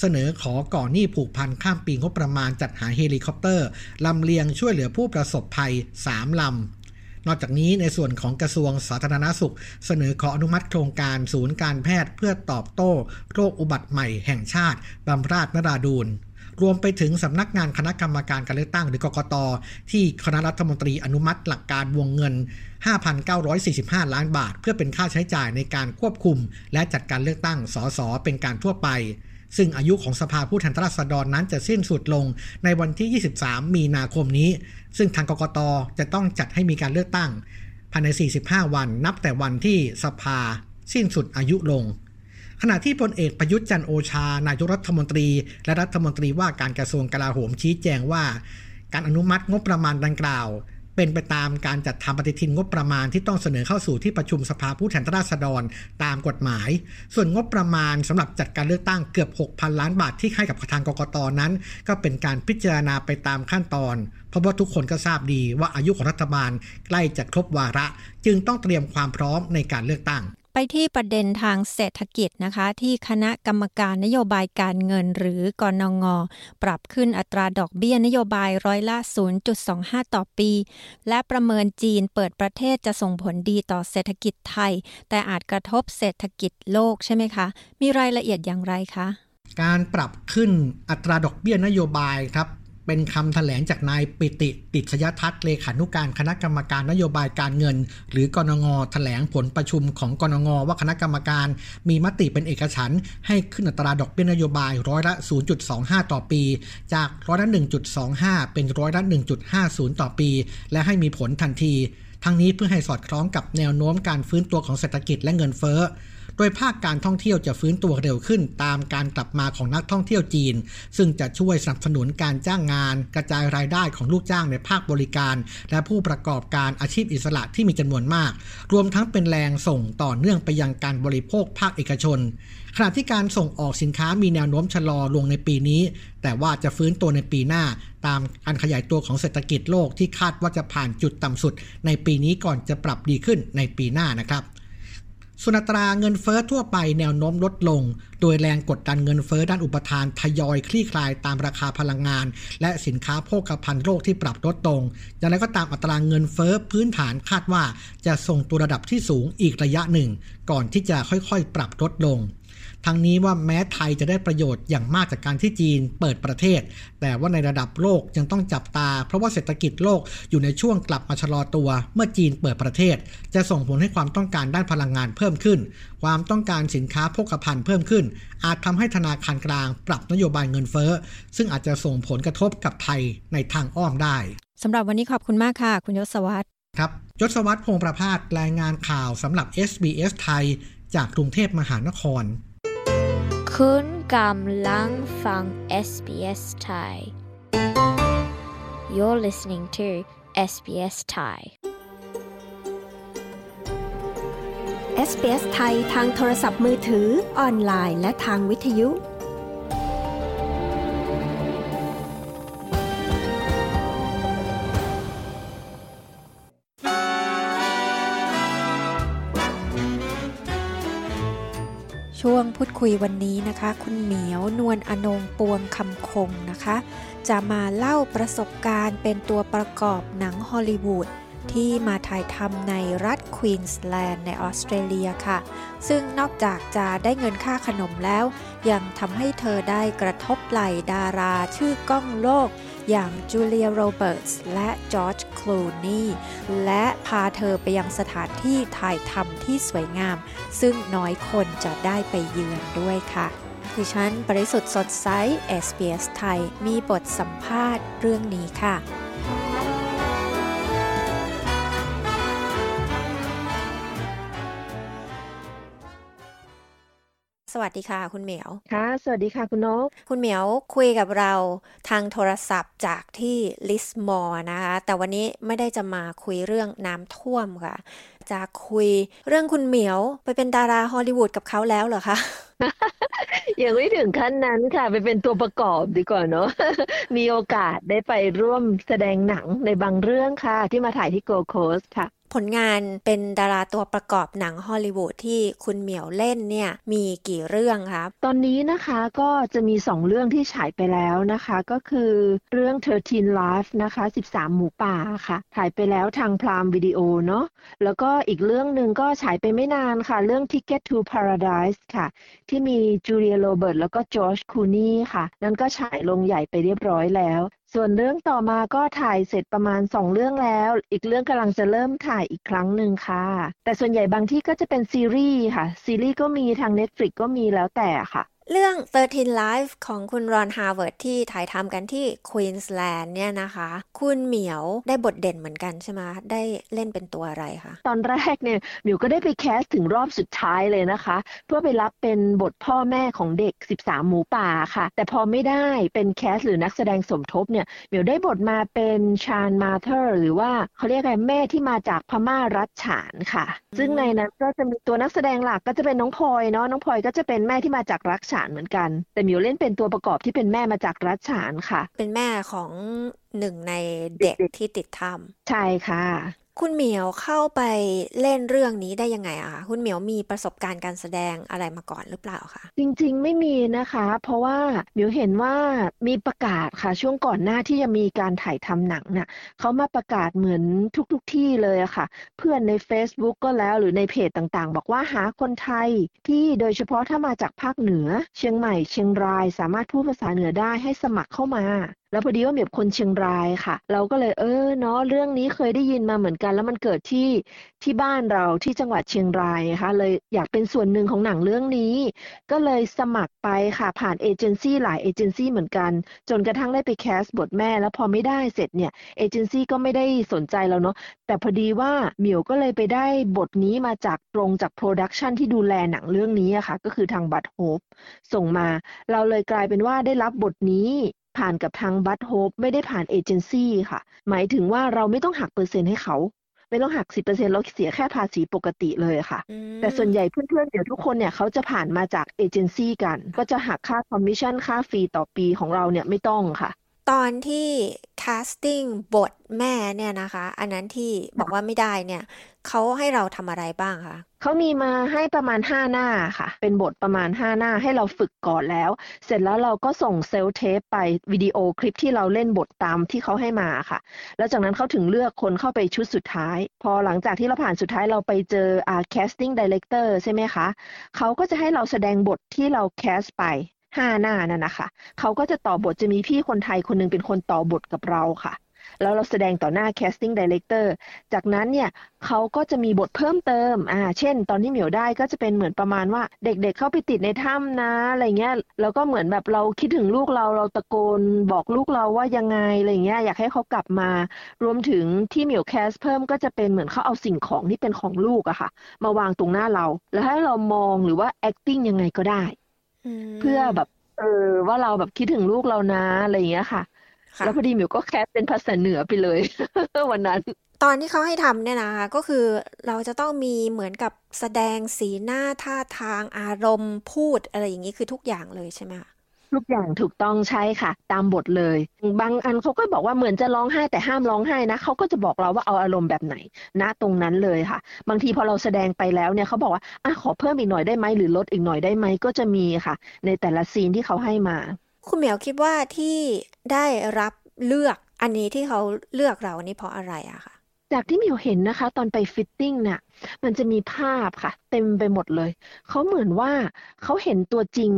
Speaker 11: เสนอขอก่อหนี้ผูกพันข้ามปีงบประมาณจัดหาเฮลิคอปเตอร์ลำเลียงช่วยเหลือผู้ประสบภัย 3 ลำ นอกจากนี้ในส่วนของกระทรวงสาธารณสุข เสนอขออนุมัติโครงการศูนย์การแพทย์เพื่อตอบโต้โรคอุบัติใหม่แห่งชาติบำราศนราดูรรวมไปถึงสำนักงานคณะกรรมการการเลือกตั้งหรือกกต ที่คณะรัฐมนตรีอนุมัติหลักการวงเงิน 5,945 ล้านบาท เพื่อเป็นค่าใช้จ่ายในการควบคุม และจัดการเลือกตั้งสสเป็นการทั่วไป ซึ่งอายุของสภาผู้แทนราษฎรนั้นจะสิ้นสุดลงในวันที่ 23 มีนาคมนี้ ซึ่งทางกกตจะต้องจัดให้มีการเลือกตั้ง ภายใน 45 วันนับแต่วันที่สภาสิ้นสุดอายุลง ขณะที่พลเอกประยุทธ์จันโอชา นายกรัฐมนตรี และรัฐมนตรีว่าการกระทรวงกลาโหมชี้แจงว่า การอนุมัติงบประมาณดังกล่าว เป็นไปตามการจัดทำปฏิทินงบประมาณที่ต้องเสนอเข้าสู่ที่ประชุมสภาผู้แทนราษฎรตามกฎหมาย ส่วนงบประมาณสำหรับจัดการเลือกตั้งเกือบ 6,000 ล้านบาทที่ให้กับทางกกตนั้น ก็เป็นการพิจารณาไปตามขั้นตอน เพราะว่าทุกคนก็ทราบดีว่าอายุของรัฐบาลใกล้จะครบวาระ จึงต้องเตรียมความพร้อมในการเลือกตั้ง
Speaker 1: ไปที่ประเด็นทางเศรษฐกิจนะคะ ที่คณะกรรมการนโยบายการเงินหรือกอนงปรับขึ้นอัตราดอกเบี้ยนโยบายร้อยละ 0.25 ต่อปี และประเมินจีนเปิดประเทศจะส่งผลดีต่อเศรษฐกิจไทย แต่อาจกระทบเศรษฐกิจโลกใช่ไหมคะ มีรายละเอียดอย่างไรคะ
Speaker 11: การปรับขึ้นอัตราดอกเบี้ยนโยบายครับ เป็นคำแถลงจากนายปิติติชยทัศน์เลขานุการคณะกรรมการนโยบายการเงิน หรือกนงแถลงผลประชุมของกนงว่าคณะกรรมการ มีมติเป็นเอกฉันท์ให้ขึ้นอัตราดอกเบี้ยนโยบายร้อยละ 0.25 ต่อปี จากร้อยละ 1.25 เป็นร้อยละ 1.50 ต่อปี และให้มีผลทันที ทั้งนี้เพื่อให้สอดคล้องกับแนวโน้มการฟื้นตัวของเศรษฐกิจและเงินเฟ้อ โดยภาคการท่องเที่ยวจะฟื้นตัวเร็วขึ้น ตามการกลับมาของนักท่องเที่ยวจีน ซึ่งจะช่วยสนับสนุนการจ้างงาน กระจายรายได้ของลูกจ้างในภาคบริการ และผู้ประกอบการอาชีพอิสระที่มีจำนวนมาก รวมทั้งเป็นแรงส่งต่อเนื่องไปยังการบริโภคภาคเอกชนขณะที่การส่งออกสินค้ามีแนวโน้มชะลอลงในปีนี้ แต่ว่าจะฟื้นตัวในปีหน้า ตามการขยายตัวของเศรษฐกิจโลกที่คาดว่าจะผ่านจุดต่ำสุด ในปีนี้ก่อนจะปรับดีขึ้นในปีหน้านะครับ ส่วนอัตราเงินเฟ้อทั่วไปแนวโน้มลดลง โดยแรงกดดันเงินเฟ้อด้านอุปทานทยอยคลี่คลายตามราคาพลังงาน และสินค้าโภคภัณฑ์โลกที่ปรับลดลง อย่างไรก็ตามอัตราเงินเฟ้อพื้นฐานคาดว่าจะส่งตัวระดับที่สูงอีกระยะหนึ่ง ก่อนที่จะค่อยๆ ปรับลดลง ทั้งนี้ว่าแม้ไทยจะได้ประโยชน์อย่างมากจากการที่จีนเปิดประเทศ แต่ว่าในระดับโลกยังต้องจับตา เพราะว่าเศรษฐกิจโลกอยู่ในช่วงกลับมาชะลอตัวเมื่อจีนเปิดประเทศ จะส่งผลให้ความต้องการด้านพลังงานเพิ่มขึ้น ความต้องการสินค้าโภคภัณฑ์เพิ่มขึ้น อาจทำให้ธนาคารกลางปรับนโยบายเงินเฟ้อ ซึ่งอาจจะส่งผลกระทบกับไทยในทางอ้อมได้
Speaker 1: สำหรับวันนี้ขอบคุณมากค่ะ คุณยศวัตร
Speaker 11: ครับยศวัตรพงษ์ประพาสรายงานข่าวสำหรับ SBS ไทย จากกรุงเทพมหานคร
Speaker 12: คุณกำลังฟัง SBS Thai You're listening to SBS Thai
Speaker 1: SBS ไทยทางโทรศัพท์มือถือ ออนไลน์ และทางวิทยุ ช่วงพูดคุยวันนี้นะคะ คุณเหมียวนวลอนงปวงคำคงนะคะ จะมาเล่าประสบการณ์เป็นตัวประกอบหนังฮอลลีวูดที่มาถ่ายทำในรัฐควีนส์แลนด์ในออสเตรเลียค่ะ ซึ่งนอกจากจะได้เงินค่าขนมแล้ว ยังทำให้เธอได้กระทบไหลดาราชื่อก้องโลก อย่างจูเลียโรเบิร์ตส์และจอร์จคลูนีและพาเธอไปยังสถานที่ถ่ายทำที่สวยงาม ซึ่งน้อยคนจะได้ไปเยือนด้วยค่ะดิฉันบริสุทธิ์สดใส SBS ไทย มีบทสัมภาษณ์เรื่องนี้ค่ะ วัสดีค่ะ คุณเหมียว
Speaker 3: ค่ะ สวัสดีค่ะคุณนก
Speaker 1: คุณเหมียวคุยกับเราทางโทรศัพท์จากที่ลิสมอร์นะคะ แต่วันนี้ไม่ได้จะมาคุยเรื่องน้ำท่วมค่ะ จะคุยเรื่องคุณเหมียวไปเป็นดาราฮอลลีวูดกับเขาแล้วเหรอคะ
Speaker 3: ยังไม่ถึงขั้นนั้นค่ะ ไปเป็นตัวประกอบดีกว่าเนาะมีโอกาสได้ไปร่วมแสดงหนังในบางเรื่องค่ะ ที่มาถ่ายที่ Gold Coast ค่ะ
Speaker 1: ผลงานเป็นดาราตัวประกอบหนังฮอลลีวูดที่คุณเหมียวเล่นเนี่ยมีกี่เรื่องครับ
Speaker 3: ตอนนี้นะคะก็จะมีสองเรื่องที่ฉายไปแล้วนะคะ ก็คือเรื่อง 13 Life นะคะ 13 หมูป่าค่ะถ่ายไปแล้วทางพรามวิดีโอเนาะแล้วก็อีกเรื่องหนึ่งก็ฉายไปไม่นานค่ะ เรื่อง Ticket to Paradise ค่ะ ที่มีจูเลียโรเบิร์ตแล้วก็จอร์จคูนี่ค่ะ นั่นก็ฉายลงใหญ่ไปเรียบร้อยแล้ว ส่วนเรื่องต่อมาก็ถ่ายเสร็จประมาณ 2 เรื่องแล้ว อีกเรื่องกำลังจะเริ่มถ่ายอีกครั้งหนึ่งค่ะ แต่ส่วนใหญ่บางที่ก็จะเป็นซีรีส์ค่ะ ซีรีส์ก็มีทาง Netflix ก็มีแล้วแต่ค่ะ
Speaker 1: เรื่อง 13 Lives ของคุณ Ron Howard ที่ถ่ายทำกันที่ควีนสแลนด์เนี่ยนะคะ คุณเหมียวได้บทเด่นเหมือนกันใช่ไหมได้เล่นเป็นตัวอะไรคะ
Speaker 3: ตอนแรกเนี่ยเหมียวก็ได้ไป cast ถึงรอบสุดท้ายเลยนะคะ เพื่อไปรับเป็นบทพ่อแม่ของเด็ก 13 หมูป่าค่ะ แต่พอไม่ได้เป็น cast หรือนักแสดงสมทบเนี่ยเหมียวได้บทมาเป็น Shan mother หรือว่าเขาเรียกอะไรแม่ที่มาจากพม่ารัฐฉานค่ะ ซึ่งในนั้นก็จะมีตัวนักแสดงหลักก็จะเป็นน้องพลอยเนาะน้องพลอยก็จะเป็นแม่ที่มาจากรัฐฉานเหมือนกัน แต่หมิวเล่นเป็นตัวประกอบที่เป็นแม่มาจากรัฐฉานค่ะ
Speaker 1: เป็นแม่ของหนึ่งในเด็กที่ติดถ้ำ
Speaker 3: ใช่ค่ะ
Speaker 1: คุณเหมียวเข้าไปเล่นเรื่องนี้ได้ยังไงอะคะคุณเหมียวมีประสบการณ์การแสดงอะไรมาก่อนหรือเปล่าคะ
Speaker 3: จริงๆ ไม่มีนะคะ เพราะว่าเหมิวเห็นว่ามีประกาศค่ะ ช่วงก่อนหน้าที่จะมีการถ่ายทำหนังน่ะเขามาประกาศเหมือนทุกๆทที่เลยอะค่ะ เพื่อนใน Facebook ก็แล้วหรือในเพจต่างๆ บอกว่าหาคนไทยที่โดยเฉพาะถ้ามาจากภาคเหนือ เชียงใหม่เชียงรายสามารถพูดภาษาเหนือได้ให้สมัครเข้ามา แล้วพอดีว่าเมียบคนเชียงรายค่ะ เราก็เลยเออเนาะเรื่องนี้เคยได้ยินมาเหมือนกัน แล้วมันเกิดที่ที่บ้านเราที่จังหวัดเชียงรายนะคะเลยอยากเป็นส่วนหนึ่งของหนังเรื่องนี้ ก็เลยสมัครไปค่ะผ่านเอเจนซี่หลายเอเจนซี่เหมือนกัน จนกระทั่งได้ไป cast บทแม่ แล้วพอไม่ได้เสร็จเนี่ยเอเจนซี่ก็ไม่ได้สนใจเราเนาะแต่พอดีว่าเหมียวก็เลยไปได้บทนี้มาจากตรงจาก production ที่ดูแลหนังเรื่องนี้อะค่ะก็คือทางบัตโฮปส่งมา เราเลยกลายเป็นว่าได้รับบทนี้ ผ่านกับทางบัตโฮปไม่ได้ผ่านเอเจนซี่ค่ะ หมายถึงว่าเราไม่ต้องหักเปอร์เซ็นต์ให้เขา ไม่ต้องหัก10%เราเสียแค่ภาษีปกติเลยค่ะ แต่ส่วนใหญ่เพื่อนๆเดี๋ยวทุกคนเนี่ยเขาจะผ่านมาจากเอเจนซี่กัน ก็จะหักค่าคอมมิชชั่นค่า fee ต่อปีของเราเนี่ยไม่ต้องค่ะ
Speaker 1: ตอนที่ casting บทแม่เนี่ยนะคะ อันนั้นที่บอกว่าไม่ได้เนี่ยเขาให้เราทำอะไรบ้างคะ
Speaker 3: เขามีมาให้ประมาณ 5 หน้าค่ะ เป็นบทประมาณ 5 หน้าให้เราฝึกก่อนแล้ว เสร็จแล้วเราก็ส่งเซลเทปไปวิดีโอคลิปที่เราเล่นบทตามที่เขาให้มาค่ะ แล้วจากนั้นเขาถึงเลือกคนเข้าไปชุดสุดท้าย พอหลังจากที่เราผ่านสุดท้ายเราไปเจออ่า casting director ใช่ไหมคะเขาก็จะให้เราแสดงบทที่เราแคสไป ห้าหน้านั่นนะคะเขาก็จะต่อบทจะมีพี่คนไทยคนหนึงเป็นคนต่อบทกับเราค่ะ แล้วเราแสดงต่อหน้า casting director จากนั้นเนี่ยเขาก็จะมีบทเพิ่มเติมอ่าเช่น ตอนที่เหมียวได้ก็จะเป็นเหมือนประมาณว่าเด็กๆเข้าไปติดในถ้ำนะอะไรเงี้ยแล้วก็เหมือนแบบเราคิดถึงลูกเราเราตะโกนบอกลูกเราว่ายังไงอะไรเงี้ยอยากให้เขากลับมา รวมถึงที่เหมียวแคสเพิ่มก็จะเป็นเหมือนเขาเอาสิ่งของที่เป็นของลูกอะค่ะ มาวางตรงหน้าเรา แล้วให้เรามองหรือว่า acting ยังไงก็ได้ เพื่อแบบเออว่าเราแบบคิดถึงลูกเรานะอะไรอย่างเงี้ยค่ะ แล้วพอดีหมิวก็แคสเป็นภาษาเหนือไปเลย วันนั้น
Speaker 1: ตอนที่เขาให้ทำเนี่ยนะคะก็คือเราจะต้องมีเหมือนกับแสดงสีหน้าท่าทางอารมณ์พูดอะไรอย่างนี้คือทุกอย่างเลยใช่ไหมคะ
Speaker 3: ทุกอย่างถูกต้องใช่ค่ะ ตามบทเลย บางอันเขาก็บอกว่าเหมือนจะร้องไห้แต่ห้ามร้องไห้นะเขาก็จะบอกเราว่าเอาอารมณ์แบบไหนณตรงนั้นเลยค่ะ บางทีพอเราแสดงไปแล้วเนี่ยเขาบอกว่าอะขอเพิ่มอีกหน่อยได้ไหมหรือลดอีกหน่อยได้ไหมก็จะมีค่ะ ในแต่ละ scene ที่เขาให้มา
Speaker 1: คุณเหมียวคิดว่าที่ได้รับเลือกอันนี้ที่เขาเลือกเรานี่เพราะอะไรอะคะ
Speaker 3: จากที่เหมียวเห็นนะคะ ตอนไป fitting เนี่ย มันจะมีภาพค่ะ เต็มไปหมดเลย เขาเหมือนว่าเขาเห็นตัวจริง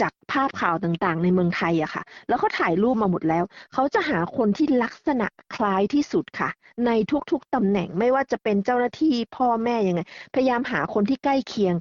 Speaker 3: จากภาพข่าวต่างๆ ในเมืองไทยอะค่ะ แล้วเขาถ่ายรูปมาหมดแล้ว เขาจะหาคนที่ลักษณะคล้ายที่สุดค่ะ ในทุกๆตำแหน่งไม่ว่าจะเป็นเจ้าหน้าที่พ่อแม่ยังไง พยายามหาคนที่ใกล้เคียง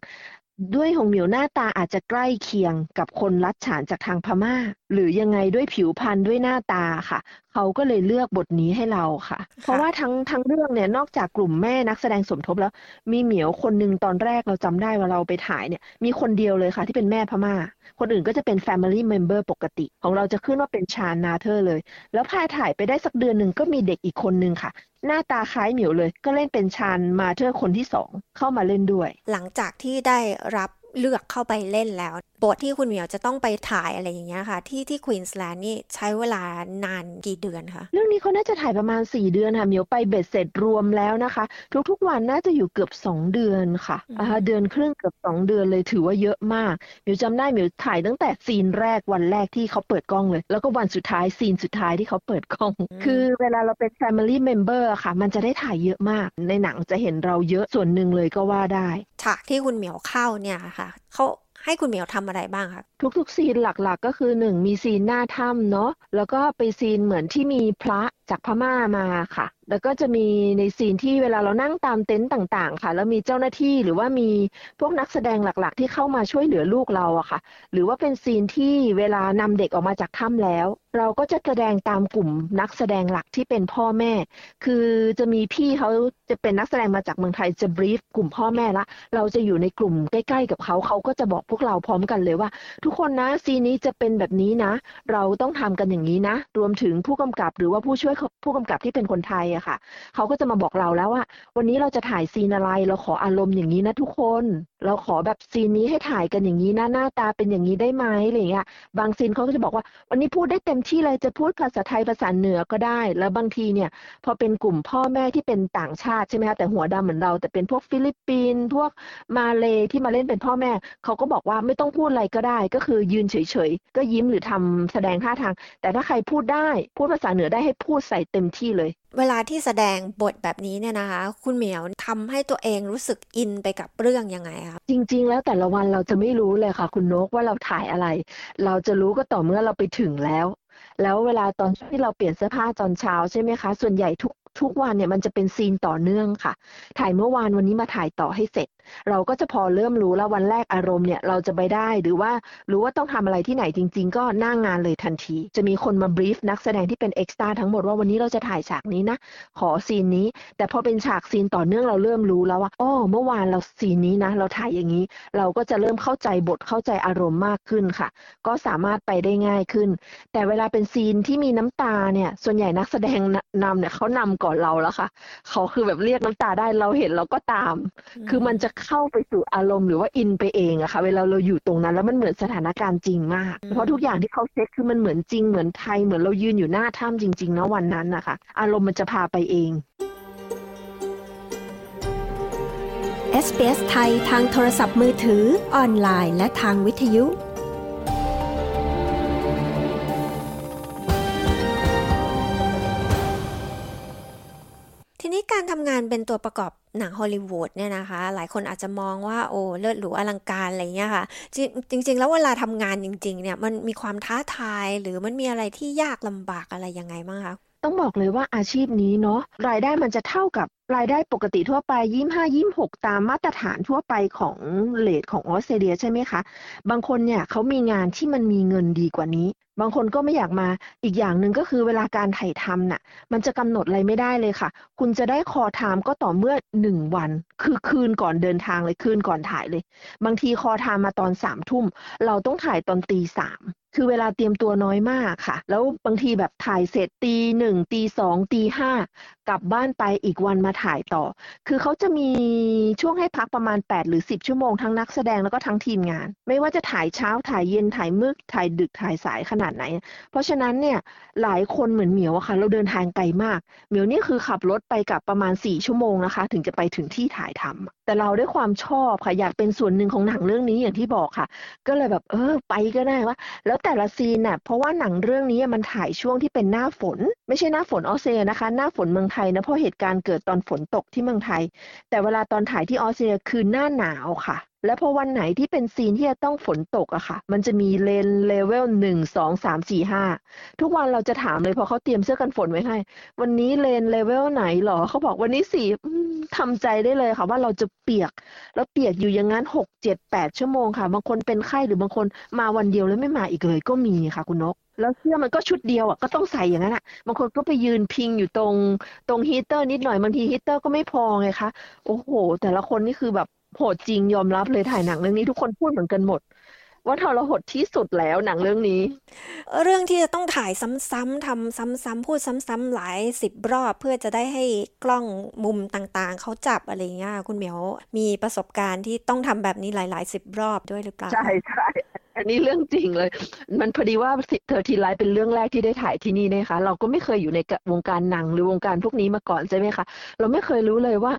Speaker 3: ด้วยของเหมียวหน้าตาอาจจะใกล้เคียงกับคนรัดฉานจากทางพม่า หรือยังไงด้วยผิวพรรณด้วยหน้าตาค่ะ เขาก็เลยเลือกบทนี้ให้เราค่ะ เพราะว่าทั้งทั้งเรื่องเนี่ยนอกจากกลุ่มแม่นักแสดงสมทบแล้ว มีเหมียวคนหนึ่งตอนแรกเราจำได้ว่าเราไปถ่ายเนี่ย มีคนเดียวเลยค่ะที่เป็นแม่พม่า คนอื่นก็จะเป็น Family Member ปกติ ของเราจะขึ้นว่าเป็นชาญนาเธอร์เลย แล้วพายถ่ายไปได้สักเดือนหนึ่งก็มีเด็กอีกคนหนึ่งค่ะหน้าตาคล้ายเหมียวเลย ก็เล่นเป็นชาญมาเธอร์คนที่สองเข้ามาเล่นด้วย
Speaker 1: หลังจากที่ได้รับ เลือกเข้าไปเล่นแล้ว บทที่คุณเหมียวจะต้องไปถ่ายอะไรอย่างเงี้ยค่ะ ที่ที่ควีนสแลนด์นี่ใช้เวลานานกี่เดือนคะ
Speaker 3: เรื่องนี้เขาน่าจะถ่ายประมาณ 4 เดือนค่ะเหมียวไปเบ็ดเสร็จรวมแล้วนะคะ ทุกๆวันน่าจะอยู่เกือบ 2 เดือนค่ะอ่าเดือนครึ่งเกือบ 2 เดือนเลยถือว่าเยอะมากเหมียวจำได้เหมียวถ่ายตั้งแต่ซีนแรกวันแรกที่เขาเปิดกล้องเลย แล้วก็วันสุดท้ายซีนสุดท้ายที่เขาเปิดกล้อง คือเวลาเราเป็น Family Member อะค่ะ มันจะได้ถ่ายเยอะมาก ในหนังจะเห็นเราเยอะส่วนหนึ่งเลยก็ว่าได้
Speaker 1: ฉากที่คุณเหมียวเข้าเนี่ยค่ะเขาให้คุณเหมียวทำอะไรบ้างคะ
Speaker 3: ทุกๆ ซีนหลักๆ ก็คือหนึ่งมีซีนหน้าถ้ำเนาะแล้วก็ไปซีนเหมือนที่มีพระจากพม่ามาค่ะ แล้วก็จะมีในซีนที่เวลาเรานั่งตามเต็นต์ต่าง ๆ ค่ะ แล้วมีเจ้าหน้าที่หรือว่ามีพวกนักแสดงหลักๆ ที่เข้ามาช่วยเหลือลูกเราอะค่ะ หรือว่าเป็นซีนที่เวลานำเด็กออกมาจากถ้ำแล้ว เราก็จะแสดงตามกลุ่มนักแสดงหลักที่เป็นพ่อแม่ คือจะมีพี่เขาจะเป็นนักแสดงมาจากเมืองไทยจะบรีฟกลุ่มพ่อแม่ละเราจะอยู่ในกลุ่มใกล้ ๆ กับเขาเขาก็จะบอกพวกเราพร้อมกันเลยว่า ทุกคนนะซีนนี้จะเป็นแบบนี้นะ เราต้องทำกันอย่างนี้นะ รวมถึงผู้กำกับหรือว่าผู้ช่วยผู้กำกับที่เป็นคนไทยอะค่ะ เขาก็จะมาบอกเราแล้วว่า วันนี้เราจะถ่าย scene อะไร เราขออารมณ์อย่างนี้นะทุกคน เราขอแบบ scene นี้ให้ถ่ายกันอย่างนี้นะหน้าตาเป็นอย่างนี้ได้ไหมอะไรเงี้ย บาง scene เขาก็จะบอกว่า วันนี้พูดได้เต็มที่เลยจะพูดภาษาไทยภาษาเหนือก็ได้ แล้วบางทีเนี่ย พอเป็นกลุ่มพ่อแม่ที่เป็นต่างชาติใช่ไหมคะแต่หัวดำเหมือนเรา แต่เป็นพวกฟิลิปปินส์พวกมาเลที่มาเล่นเป็นพ่อแม่เขาก็บอกว่าไม่ต้องพูดอะไรก็ได้ ก็คือยืนเฉยๆก็ยิ้มหรือทำแสดงท่าทาง แต่ถ้าใครพูดได้พูดภาษาเหนือได้ให้พูดใส่เต็มที่เลย
Speaker 1: เวลาที่แสดงบทแบบนี้เนี่ยนะคะ คุณเหมียวทำให้ตัวเองรู้สึกอินไปกับเรื่องยังไงคะ
Speaker 3: จริง ๆ แล้วแต่ละวันเราจะไม่รู้เลยค่ะ คุณนกว่าเราถ่ายอะไร เราจะรู้ก็ต่อเมื่อเราไปถึงแล้ว แล้วเวลาตอนที่เราเปลี่ยนเสื้อผ้าตอนเช้าใช่ไหมคะ ส่วนใหญ่ทุก ทุกวันเนี่ยมันจะเป็นซีนต่อเนื่องค่ะ ถ่ายเมื่อวานวันนี้มาถ่ายต่อให้เสร็จ เราก็จะพอเริ่มรู้แล้ววันแรกอารมณ์เนี่ยเราจะไปได้หรือว่ารู้ว่าต้องทำอะไรที่ไหนจริง ๆ ก็หน้างงานเลยทันที จะมีคนมาบรีฟนักแสดงที่เป็นเอ็กซ์ตร้าทั้งหมดว่าวันนี้เราจะถ่ายฉากนี้นะ ขอซีนนี้ แต่พอเป็นฉากซีนต่อเนื่องเราเริ่มรู้แล้วว่าอ๋อเมื่อวานเราซีนนี้นะ เราถ่ายอย่างนี้ เราก็จะเริ่มเข้าใจบทเข้าใจอารมณ์มากขึ้นค่ะ ก็สามารถไปได้ง่ายขึ้น แต่เวลาเป็นซีนที่มีน้ำตาเนี่ยส่วนใหญ่นักแสดงนำเนี่ยเขานำก่อนเราแล้วค่ะ เขาคือแบบเรียกน้ำตาได้เราเห็นเราก็ตาม คือมันจะเข้าไปสู่อารมณ์หรือว่าอินไปเองอะค่ะ เวลาเราอยู่ตรงนั้น แล้วมันเหมือนสถานการณ์จริงมาก เพราะทุกอย่างที่เขาเซ็ตคือมันเหมือนจริงเหมือนไทยเหมือนเรายืนอยู่หน้าถ้ำจริงๆนะวันนั้นนะคะอารมณ์มันจะพาไปเอง
Speaker 1: SBS ไทยทางโทรศัพท์มือถือออนไลน์ และทางวิทยุ ทีนี้การทำงานเป็นตัวประกอบหนังฮอลลีวูดเนี่ยนะคะ หลายคนอาจจะมองว่าโอ้เลิศหรูอลังการอะไรเงี้ยค่ะ จริง ๆ แล้วเวลาทำงานจริง ๆ เนี่ย มันมีความท้าทายหรือมันมีอะไรที่ยากลำบากอะไรยังไงบ้างคะ
Speaker 3: ต้องบอกเลยว่าอาชีพนี้เนาะรายได้มันจะเท่ากับรายได้ปกติทั่วไปยี่ห้ายี่หกตามมาตรฐานทั่วไปของเลทของออสเตรเลียใช่ไหมคะ บางคนเนี่ยเขามีงานที่มันมีเงินดีกว่านี้ บางคนก็ไม่อยากมาอีกอย่างหนึ่งก็คือเวลาการถ่ายทำน่ะ มันจะกำหนดอะไรไม่ได้เลยค่ะ คุณจะได้ call time ก็ต่อเมื่อหนึ่งวัน คือคืนก่อนเดินทางเลยคืนก่อนถ่ายเลย บางที call time มาตอนสามทุ่มเราต้องถ่ายตอนตีสาม คือเวลาเตรียมตัวน้อยมากค่ะ แล้วบางทีแบบถ่ายเสร็จตีหนึ่งตีสองตีห้ากลับบ้านไปอีกวันมาถ่ายต่อ คือเขาจะมีช่วงให้พักประมาณ 8 หรือ 10 ชั่วโมงทั้งนักแสดงแล้วก็ทั้งทีมงาน ไม่ว่าจะถ่ายเช้าถ่ายเย็นถ่ายมืดถ่ายดึกถ่ายสายขนาดไหน เพราะฉะนั้นเนี่ยหลายคนเหมือนเหมียวอะค่ะ เราเดินทางไกลมาก เหมียวนี่คือขับรถไปกับประมาณ 4 ชั่วโมงนะคะ ถึงจะไปถึงที่ถ่ายทำ แต่เราด้วยความชอบค่ะ อยากเป็นส่วนหนึ่งของหนังเรื่องนี้อย่างที่บอกค่ะ ก็เลยแบบ เออ ไปก็ได้ว่าแล้วแต่ละ scene น่ะ เพราะว่าหนังเรื่องนี้มันถ่ายช่วงที่เป็นหน้าฝนไม่ใช่หน้าฝนออสเตรเลียนะคะ หน้าฝนเมืองไทยนะเพราะเหตุการณ์เกิดตอนฝนตกที่เมืองไทย แต่เวลาตอนถ่ายที่ออสเตรเลียคือหน้าหนาวค่ะ และพอวันไหนที่เป็น scene ที่จะต้องฝนตกอะค่ะ มันจะมี rain level หนึ่งสองสามสี่ห้าทุกวันเราจะถามเลยพอเขาเตรียมเสื้อกันฝนไว้ให้ วันนี้ rain level ไหนหรอเขาบอกวันนี้สี่ทำใจได้เลยค่ะว่าเราจะเปียก แล้วเปียกอยู่อย่างนั้นหกเจ็ดแปดชั่วโมงค่ะ บางคนเป็นไข้หรือบางคนมาวันเดียวแล้วไม่มาอีกเลยก็มีค่ะคุณนก แล้วเสื้อมันก็ชุดเดียวอะก็ต้องใส่อย่างนั้นอะบางคนก็ไปยืนพิงอยู่ตรงตรงฮีเตอร์นิดหน่อยบางทีฮีเตอร์ก็ไม่พอไงคะโอ้โห แต่ละคนนี่คือแบบโหดจริงยอมรับเลยถ่ายหนังเรื่องนี้ทุกคนพูดเหมือนกันหมด ว่าทรหดที่สุดแล้วหนังเรื่องนี้
Speaker 1: เรื่องที่จะต้องถ่ายซ้ำๆทำซ้ำๆพูดซ้ำๆหลายสิบรอบ เพื่อจะได้ให้กล้องมุมต่างๆเขาจับอะไรเงี้ยคุณเหมียวมีประสบการณ์ที่ต้องทำแบบนี้หลายๆสิบรอบด้วยหรือเปล่า
Speaker 3: ใช่ใช่ อันนี้เรื่องจริงเลย มันพอดีว่าเธอทีไลฟ์เป็นเรื่องแรกที่ได้ถ่ายที่นี่นะคะเราก็ไม่เคยอยู่ในวงการหนังหรือวงการพวกนี้มาก่อนใช่ไหมคะ เราไม่เคยรู้เลยว่า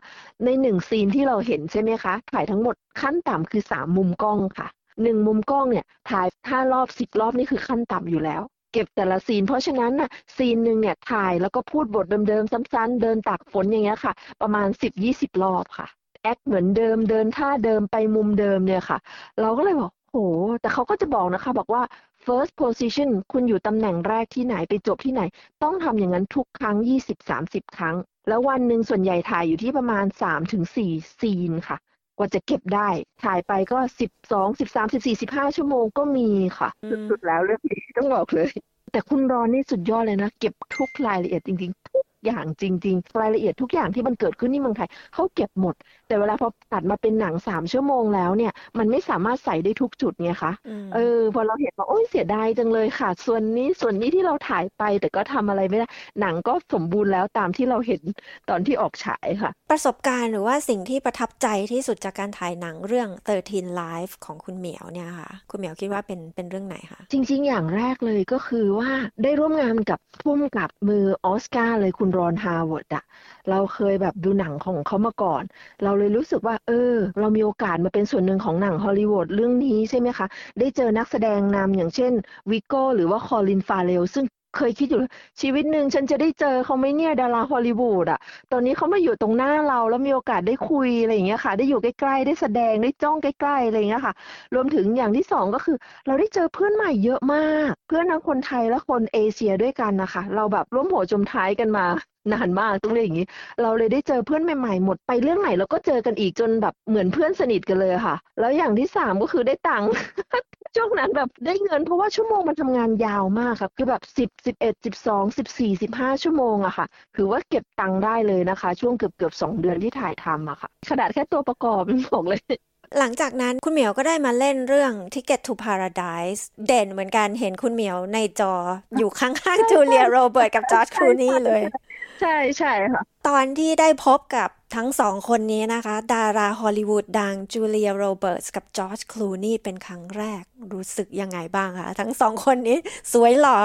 Speaker 3: ในหนึ่งซีนที่เราเห็นใช่ไหมคะ ถ่ายทั้งหมดขั้นต่ำคือสามมุมกล้องค่ะหนึ่งมุมกล้องเนี่ย ถ่ายห้ารอบสิบรอบนี่คือขั้นต่ำอยู่แล้วเก็บแต่ละซีน เพราะฉะนั้นน่ะซีนหนึ่งเนี่ยถ่ายแล้วก็พูดบทเดิมๆซ้ำๆเดินตากฝนอย่างเงี้ยค่ะ ประมาณสิบยี่สิบรอบค่ะแอคเหมือนเดิมเดินท่าเดิมไปมุมเดิมเนี่ยค่ะ เราก็เลยบอก หแต่เขาก็จะบอกนะคะ บอกว่า first position คุณอยู่ตำแหน่งแรกที่ไหนไปจบที่ไหน ต้องทำอย่างนั้นทุกครั้งยี่สิบสามสิบครั้ง แล้ววันหนึ่งส่วนใหญ่ถ่ายอยู่ที่ประมาณสามถึงสี่ซีนค่ะ กว่าจะเก็บได้ ถ่ายไปก็สิบสองสิบสามสิบสี่สิบห้าชั่วโมงก็มีค่ะ สุดๆแล้วเรื่องนี้ต้องบอกเลย แต่คุณรอนนี่สุดยอดเลยนะ เก็บทุกรายละเอียดจริงๆทุก อย่างจริง ๆ รายละเอียดทุกอย่างที่มันเกิดขึ้นที่เมืองไทยเขาเก็บหมด แต่เวลาพอตัดมาเป็นหนังสามชั่วโมงแล้วเนี่ยมันไม่สามารถใส่ได้ทุกจุดไงคะเออพอเราเห็นว่าโอ้ยเสียดายจังเลยค่ะ ส่วนนี้ส่วนนี้ที่เราถ่ายไปแต่ก็ทำอะไรไม่ได้หนังก็สมบูรณ์แล้วตามที่เราเห็นตอนที่ออกฉายค่ะ
Speaker 1: ประสบการณ์หรือว่าสิ่งที่ประทับใจที่สุดจากการถ่ายหนังเรื่อง 13 Lives ของคุณเหมียวเนี่ยค่ะ คุณเหมียวคิดว่าเป็นเป็นเรื่องไหนคะ
Speaker 3: จริง ๆ อย่างแรกเลยก็คือว่าได้ร่วมงานกับผู้กำกับมือออสการ์เลยคุณ Ron Howard อะเราเคยแบบดูหนังของเขามาก่อน เราเลยรู้สึกว่า เออ เรามีโอกาสมาเป็นส่วนหนึ่งของหนังฮอลลีวูดเรื่องนี้ใช่ไหมคะ ได้เจอนักแสดงนำอย่างเช่นวิโก้หรือว่าคอลินฟาเรลซึ่ง เคยคิดอยู่ชีวิตหนึ่งฉันจะได้เจอเขาไหมเนี่ยดาราฮอลลีวูดอะตอนนี้เขามาอยู่ตรงหน้าเราแล้วมีโอกาสได้คุยอะไรอย่างเงี้ยค่ะ ได้อยู่ใกล้ๆได้แสดงได้จ้องใกล้ๆอะไรอย่างเงี้ยค่ะ รวมถึงอย่างที่สองก็คือ เราได้เจอเพื่อนใหม่เยอะมาก เพื่อนทั้งคนไทยและคนเอเชียด้วยกันนะคะ เราแบบร่วมหัวจมท้ายกันมา นานมากต้องเรียกอย่างนี้ เราเลยได้เจอเพื่อนใหม่ๆหมดไปเรื่องไหนเราก็เจอกันอีกจนแบบเหมือนเพื่อนสนิทกันเลยค่ะ แล้วอย่างที่สามก็คือได้ตังค์ช่วงนั้นแบบได้เงินเพราะว่าชั่วโมงมันทำงานยาวมากครับคือแบบสิบสิบเอ็ดสิบสองสิบสี่สิบห้าชั่วโมงอะค่ะ ถือว่าเก็บตังค์ได้เลยนะคะ ช่วงเกือบเกือบสองเดือนที่ถ่ายทำอะค่ะขนาดแค่ตัวประกอบบอกเลย
Speaker 1: หลังจากนั้นคุณเหมียวก็ได้มาเล่นเรื่อง Ticket to Paradise เด่นเหมือนกันเห็นคุณเหมียวในจออยู่ข้างๆจูเลียโรเบิร์ตกับจอร์จคลูนี่เลย
Speaker 3: ใช่ใช่ค่ะ
Speaker 1: ตอนที่ได้พบกับ ทั้งสองคนนี้นะคะ ดาราฮอลลีวูดดังจูเลียโรเบิร์ตกับจอร์จคลูนี่เป็นครั้งแรกรู้สึกยังไงบ้างคะทั้งสองคนนี้สวยหล่อ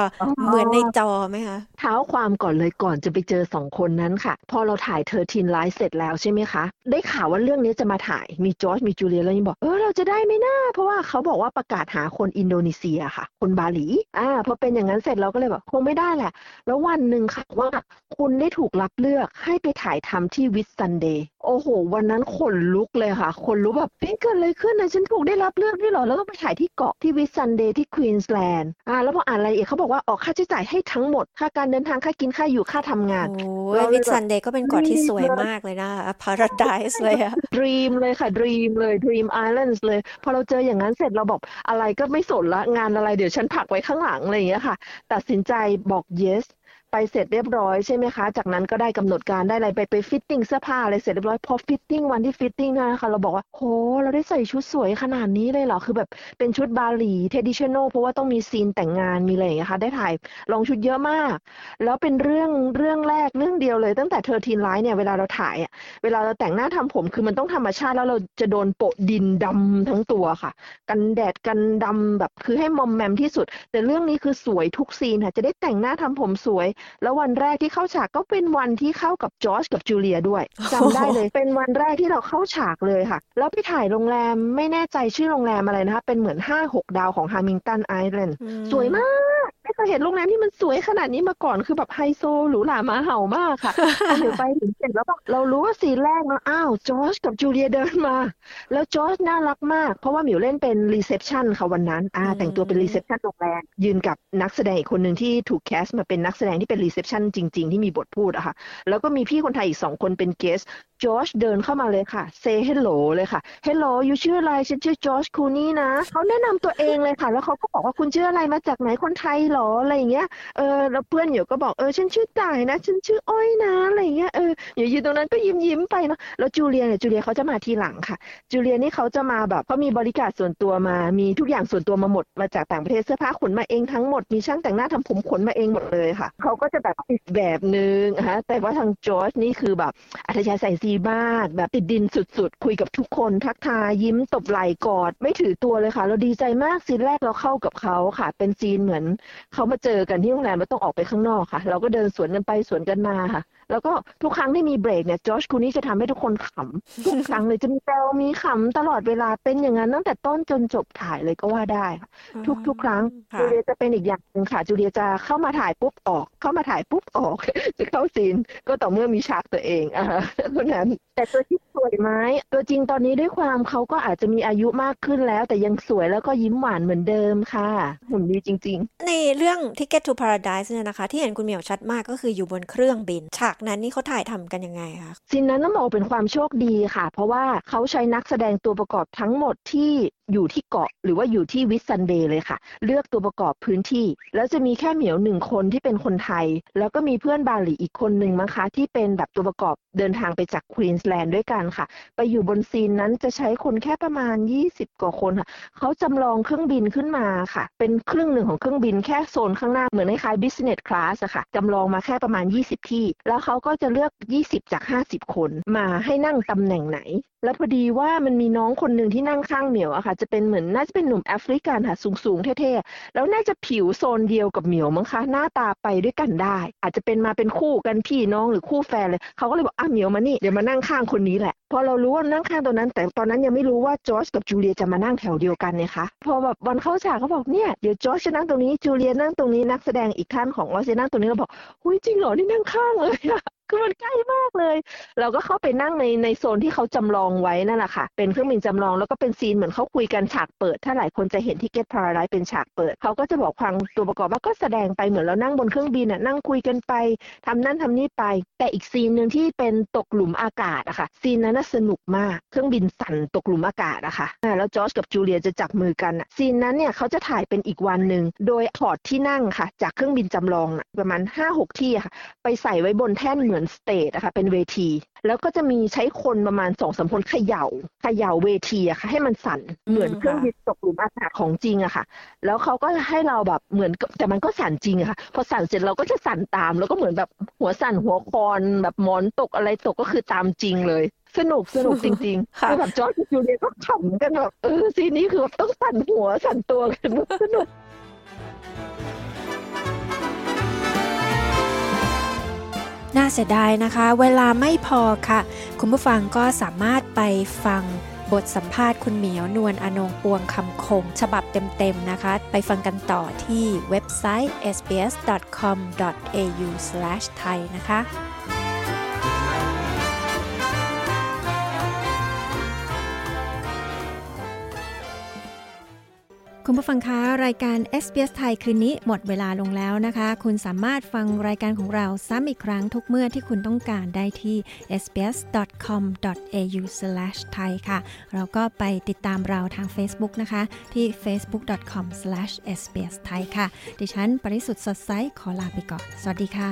Speaker 1: เหมือนในจอไหมคะ
Speaker 3: เท้าความก่อนเลยก่อนจะไปเจอสองคนนั้นค่ะ พอเราถ่าย Thirteen Lives เสร็จแล้วใช่ไหมคะ ได้ข่าวว่าเรื่องนี้จะมาถ่ายมีจอร์จมีจูเลียแล้วยังบอกเออเราจะได้ไหมนะเพราะว่าเขาบอกว่าประกาศหาคนอินโดนีเซียค่ะ คนบาหลีอ่าพอเป็นอย่างนั้นเสร็จเราก็เลยบอกคงไม่ได้แหละ แล้ววันหนึ่งค่ะว่าคุณได้ถูกรับเลือกให้ไปถ่ายทำที่ Whitsunday โอ้โห วันนั้นขนลุกเลยค่ะ ขนลุกแบบเฮ้ยเกิดอะไรขึ้นนะฉันถูกได้รับเลือกด้วยหรอ แล้วต้องไปถ่ายที่เกาะที่ Whitsunday ที่ควีนส์แลนด์อ่าแล้วพออ่านรายละเอียดเขาบอกว่าออกค่าใช้จ่ายให้ทั้งหมด ค่าการเดินทางค่ากินค่าอยู่ค่าทำงาน
Speaker 1: โอ้ Whitsunday ก็เป็นเกาะที่สวยมากเลยนะ paradise เลยอะ
Speaker 3: dream เลยค่ะ dream เลย dream island เลย พอเราเจออย่างนั้นเสร็จเราบอกอะไรก็ไม่สนละงานอะไรเดี๋ยวฉันพักไว้ข้างหลังอะไรอย่างเงี้ยค่ะ ตัดสินใจบอก yes ไปเสร็จเรียบร้อยใช่ไหมคะ จากนั้นก็ได้กำหนดการได้อะไรไปไป fitting เสื้อผ้าอะไรเสร็จเรียบร้อยพอ fitting วันที่ fitting นะคะเราบอกว่าโหเราได้ใส่ชุดสวยขนาดนี้เลยเหรอคือแบบเป็นชุดบาหลี traditional เพราะว่าต้องมีซีนแต่งงานมีอะไรอย่างเงี้ยค่ะได้ถ่ายลองชุดเยอะมาก แล้วเป็นเรื่องเรื่องแรกเรื่องเดียวเลย ตั้งแต่เธอทีนไลน์เนี่ยเวลาเราถ่ายอะเวลาเราแต่งหน้าทำผมคือมันต้องธรรมชาติแล้วเราจะโดนโปะดินดำทั้งตัวค่ะ กันแดดกันดำแบบคือให้มอมแมมที่สุด แต่เรื่องนี้คือสวยทุกซีนค่ะจะได้แต่งหน้าทำผมสวยแล้ววันแรกที่เข้าฉากก็เป็นวันที่เข้ากับจอร์จกับจูเลียด้วยจำได้เลยเป็นวันแรกที่เราเข้าฉากเลยค่ะ แล้วไปถ่ายโรงแรมไม่แน่ใจชื่อโรงแรมอะไรนะคะ เป็นเหมือนห้าหกดาวของฮามิงตันไอแลนด์สวยมากได้ไม่เคยเห็นโรงแรมที่มันสวยขนาดนี้มาก่อนคือแบบไฮโซหรูหราหมาเห่ามากค่ะพอเหมียวไปถึงเสร็จแล้วก็เรารู้ว่าซีนแรกนะอ้าวจอร์จกับจูเลียเดินมา แล้วจอร์จน่ารักมาก เพราะว่าเหมียวเล่นเป็น reception ค่ะวันนั้นอ่าแต่งตัวเป็น reception โรงแรมยืนกับนักแสดงอีกคนหนึ่งที่ถูก cast มาเป็นนักแสดงที่เป็น reception จริง ๆ ที่มีบทพูดอะค่ะแล้วก็มีพี่คนไทยอีกสองคนเป็น guest จอร์จเดินเข้ามาเลยค่ะ say hello เลยค่ะ hello you ชื่ออะไรฉันชื่อจอร์จคลูนี่นะเขาแนะนำตัวเองเลยค่ะ แล้วเขาก็บอกว่าคุณชื่ออะไรมาจากไหนคนไทยหรออะไรอย่างเงี้ยเออแล้วเพื่อนอยู่ก็บอกเออฉันชื่อต่ายนะ ฉันชื่ออ้อยนะอะไรอย่างเงี้ยเอออยู่ยืนตรงนั้นก็ยิ้มยิ้มไปเนาะแล้วจูเลียเนี่ยจูเลียเขาจะมาทีหลังค่ะ จูเลียนี่เขาจะมาแบบเขามีบริการส่วนตัวมามีทุกอย่างส่วนตัวมาหมดมาจากต่างประเทศเสื้อผ้าขนมาเองทั้งหมดมีช่างแต่งหน้าทำผมขนมาเองหมดเลยค่ะเขาก็จะแบบอีกแบบนึงฮะแต่ว่าทางจอร์จนี่คือแบบอัธยาศัยดีีมากแบบติดดินสุดๆ คุยกับทุกคนทักทายยิ้มตบไหล่กอด ไม่ถือตัวเลยค่ะ เราดีใจมากซีนแรกเราเข้ากับเขาค่ะ เป็นซีนเหมือนเขามาเจอกันที่โรงแรมแล้วต้องออกไปข้างนอกค่ะ เราก็เดินสวนกันไปสวนกันมาค่ะ แล้วก็ทุกครั้งที่มีเบรกเนี่ยจอร์จคูนี่จะทำให้ทุกคนขำทุกครั้งเลยจะมีแซวมีขำตลอดเวลาเป็นอย่างนั้นตั้งแต่ต้นจนจบถ่ายเลยก็ว่าได้ค่ะทุกทุกครั้งจูเลียจะเป็นอีกอย่างหนึ่งค่ะจูเลียจะเข้ามาถ่ายปุ๊บออก เข้ามาถ่ายปุ๊บออก จะเข้าซีนก็ต่อเมื่อมีฉากตัวเองอ่าเท่านั้น แต่ตัวที่สวยไหมตัวจริงตอนนี้ด้วยความเขาก็อาจจะมีอายุมากขึ้นแล้ว แต่ยังสวยแล้วก็ยิ้มหวานเหมือนเดิมค่ะหุ่นดีจริง
Speaker 1: ๆ ในเรื่อง Ticket to Paradise เนี่ยนะคะ ที่เห็นคุณเหมียวชัดมากก็คืออยู่บนเครื่องบินฉากนั้นนี่เขาถ่ายทำกันยังไงคะ
Speaker 3: ซีนนั้นต้องบอกเป็นความโชคดีค่ะ เพราะว่าเขาใช้นักแสดงตัวประกอบทั้งหมดที่ อยู่ที่เกาะหรือว่าอยู่ที่ Whitsunday เลยค่ะ เลือกตัวประกอบพื้นที่ แล้วจะมีแค่เหมียวหนึ่งคนที่เป็นคนไทย แล้วก็มีเพื่อนบาหลีอีกคนหนึ่งมั้งคะที่เป็นแบบตัวประกอบเดินทางไปจากควีนส์แลนด์ด้วยกันค่ะ ไปอยู่บนซีนนั้นจะใช้คนแค่ประมาณ 20 กว่าคนค่ะเขาจำลองเครื่องบินขึ้นมาค่ะ เป็นครึ่งหนึ่งของเครื่องบินแค่โซนข้างหน้าเหมือนคล้าย business class อะค่ะจำลองมาแค่ประมาณ 20 ที่ แล้วเขาก็จะเลือก 20 จาก 50 คนมาให้นั่งตำแหน่งไหน แล้วพอดีว่ามันมีน้องคนหนึ่งที่นั่งข้างเหมียวอะค่ะจะเป็นเหมือนน่าจะเป็นหนุ่มแอฟริกันค่ะสูงๆเท่ๆแล้วน่าจะผิวโซนเดียวกับเหมียวมั้งคะหน้าตาไปด้วยกันได้ อาจจะเป็นมาเป็นคู่กันพี่น้องหรือคู่แฟนเลยเขาก็เลยบอกอะเหมียวมานี่เดี๋ยวมานั่งข้างคนนี้แหละพอเรารู้ว่านั่งข้างตอนนั้น แต่ตอนนั้นยังไม่รู้ว่าจอร์จกับจูเลียจะมานั่งแถวเดียวกันเนี่ยคะพอแบบวันเข้าฉากเขาบอกเนี่ยเดี๋ยวจอร์จจะนั่งตรงนี้จูเลียนั่งตรงนี้นักแสดงอีกท่านของออสจะนั่งตรงนี้เราบอกหุ้ยจริงเหรอนี่นั่งข้างเลยอะ คือมันใกล้มากเลย เราก็เข้าไปนั่งในในโซนที่เขาจำลองไว้นั่นแหละค่ะ เป็นเครื่องบินจำลองแล้วก็เป็นซีนเหมือนเขาคุยกันฉากเปิด ถ้าหลายคนจะเห็น Ticket to Paradise เป็นฉากเปิด เขาก็จะบอกฟังตัวประกอบว่าก็แสดงไปเหมือนเรานั่งบนเครื่องบินอะนั่งคุยกันไปทำนั่นทำนี่ไป แต่อีกซีนหนึ่งที่เป็นตกหลุมอากาศอะค่ะ ซีนนั้นสนุกมาก เครื่องบินสั่นตกหลุมอากาศอะค่ะ แล้วจอร์จกับจูเลียจะจับมือกันซีนนั้นเนี่ยเขาจะถ่ายเป็นอีกวันหนึ่งโดยถอดที่นั่งค่ะ จากเครื่องบินจำลองประมาณ5-6ที่ค่ะ ไปใส่ไว้บนแท่นเหมือน stage อะค่ะเป็นเวที แล้วก็จะมีใช้คนประมาณสองสามคนเขย่าเขย่าเวทีอะค่ะ ให้มันสั่นเหมือนเครื่องบินตกหลุมอากาศของจริงอะค่ะ แล้วเขาก็ให้เราแบบเหมือนแต่มันก็สั่นจริงอะค่ะ พอสั่นเสร็จเราก็จะสั่นตาม แล้วก็เหมือนแบบหัวสั่นหัวคลอนแบบหมอนตกอะไรตกก็คือตามจริงเลยสนุกสนุกจริงๆคือแบบจอร์จกับจูเลียก็ขำกันแบบเออซีนนี้คือต้องสั่นหัวสั่นตัวกันสนุก
Speaker 1: น่าเสียดายนะคะ เวลาไม่พอค่ะ คุณผู้ฟังก็สามารถไปฟังบทสัมภาษณ์คุณเหมียวนวลอนงปวงคำคง ฉบับเต็มๆนะคะ ไปฟังกันต่อที่เว็บไซต์ sbs.com.au/thai นะคะ คุณผู้ฟังคะรายการ SBS ไทยคืนนี้หมดเวลาลงแล้วนะคะ คุณสามารถฟังรายการของเราซ้ำอีกครั้งทุกเมื่อที่คุณต้องการได้ที่ sbs.com.au/thai ค่ะ เราก็ไปติดตามเราทาง Facebook นะคะ ที่ facebook.com/sbsthai ค่ะ ดิฉันปริสุทธ์สดใสขอลาไปก่อน สวัสดีค่ะ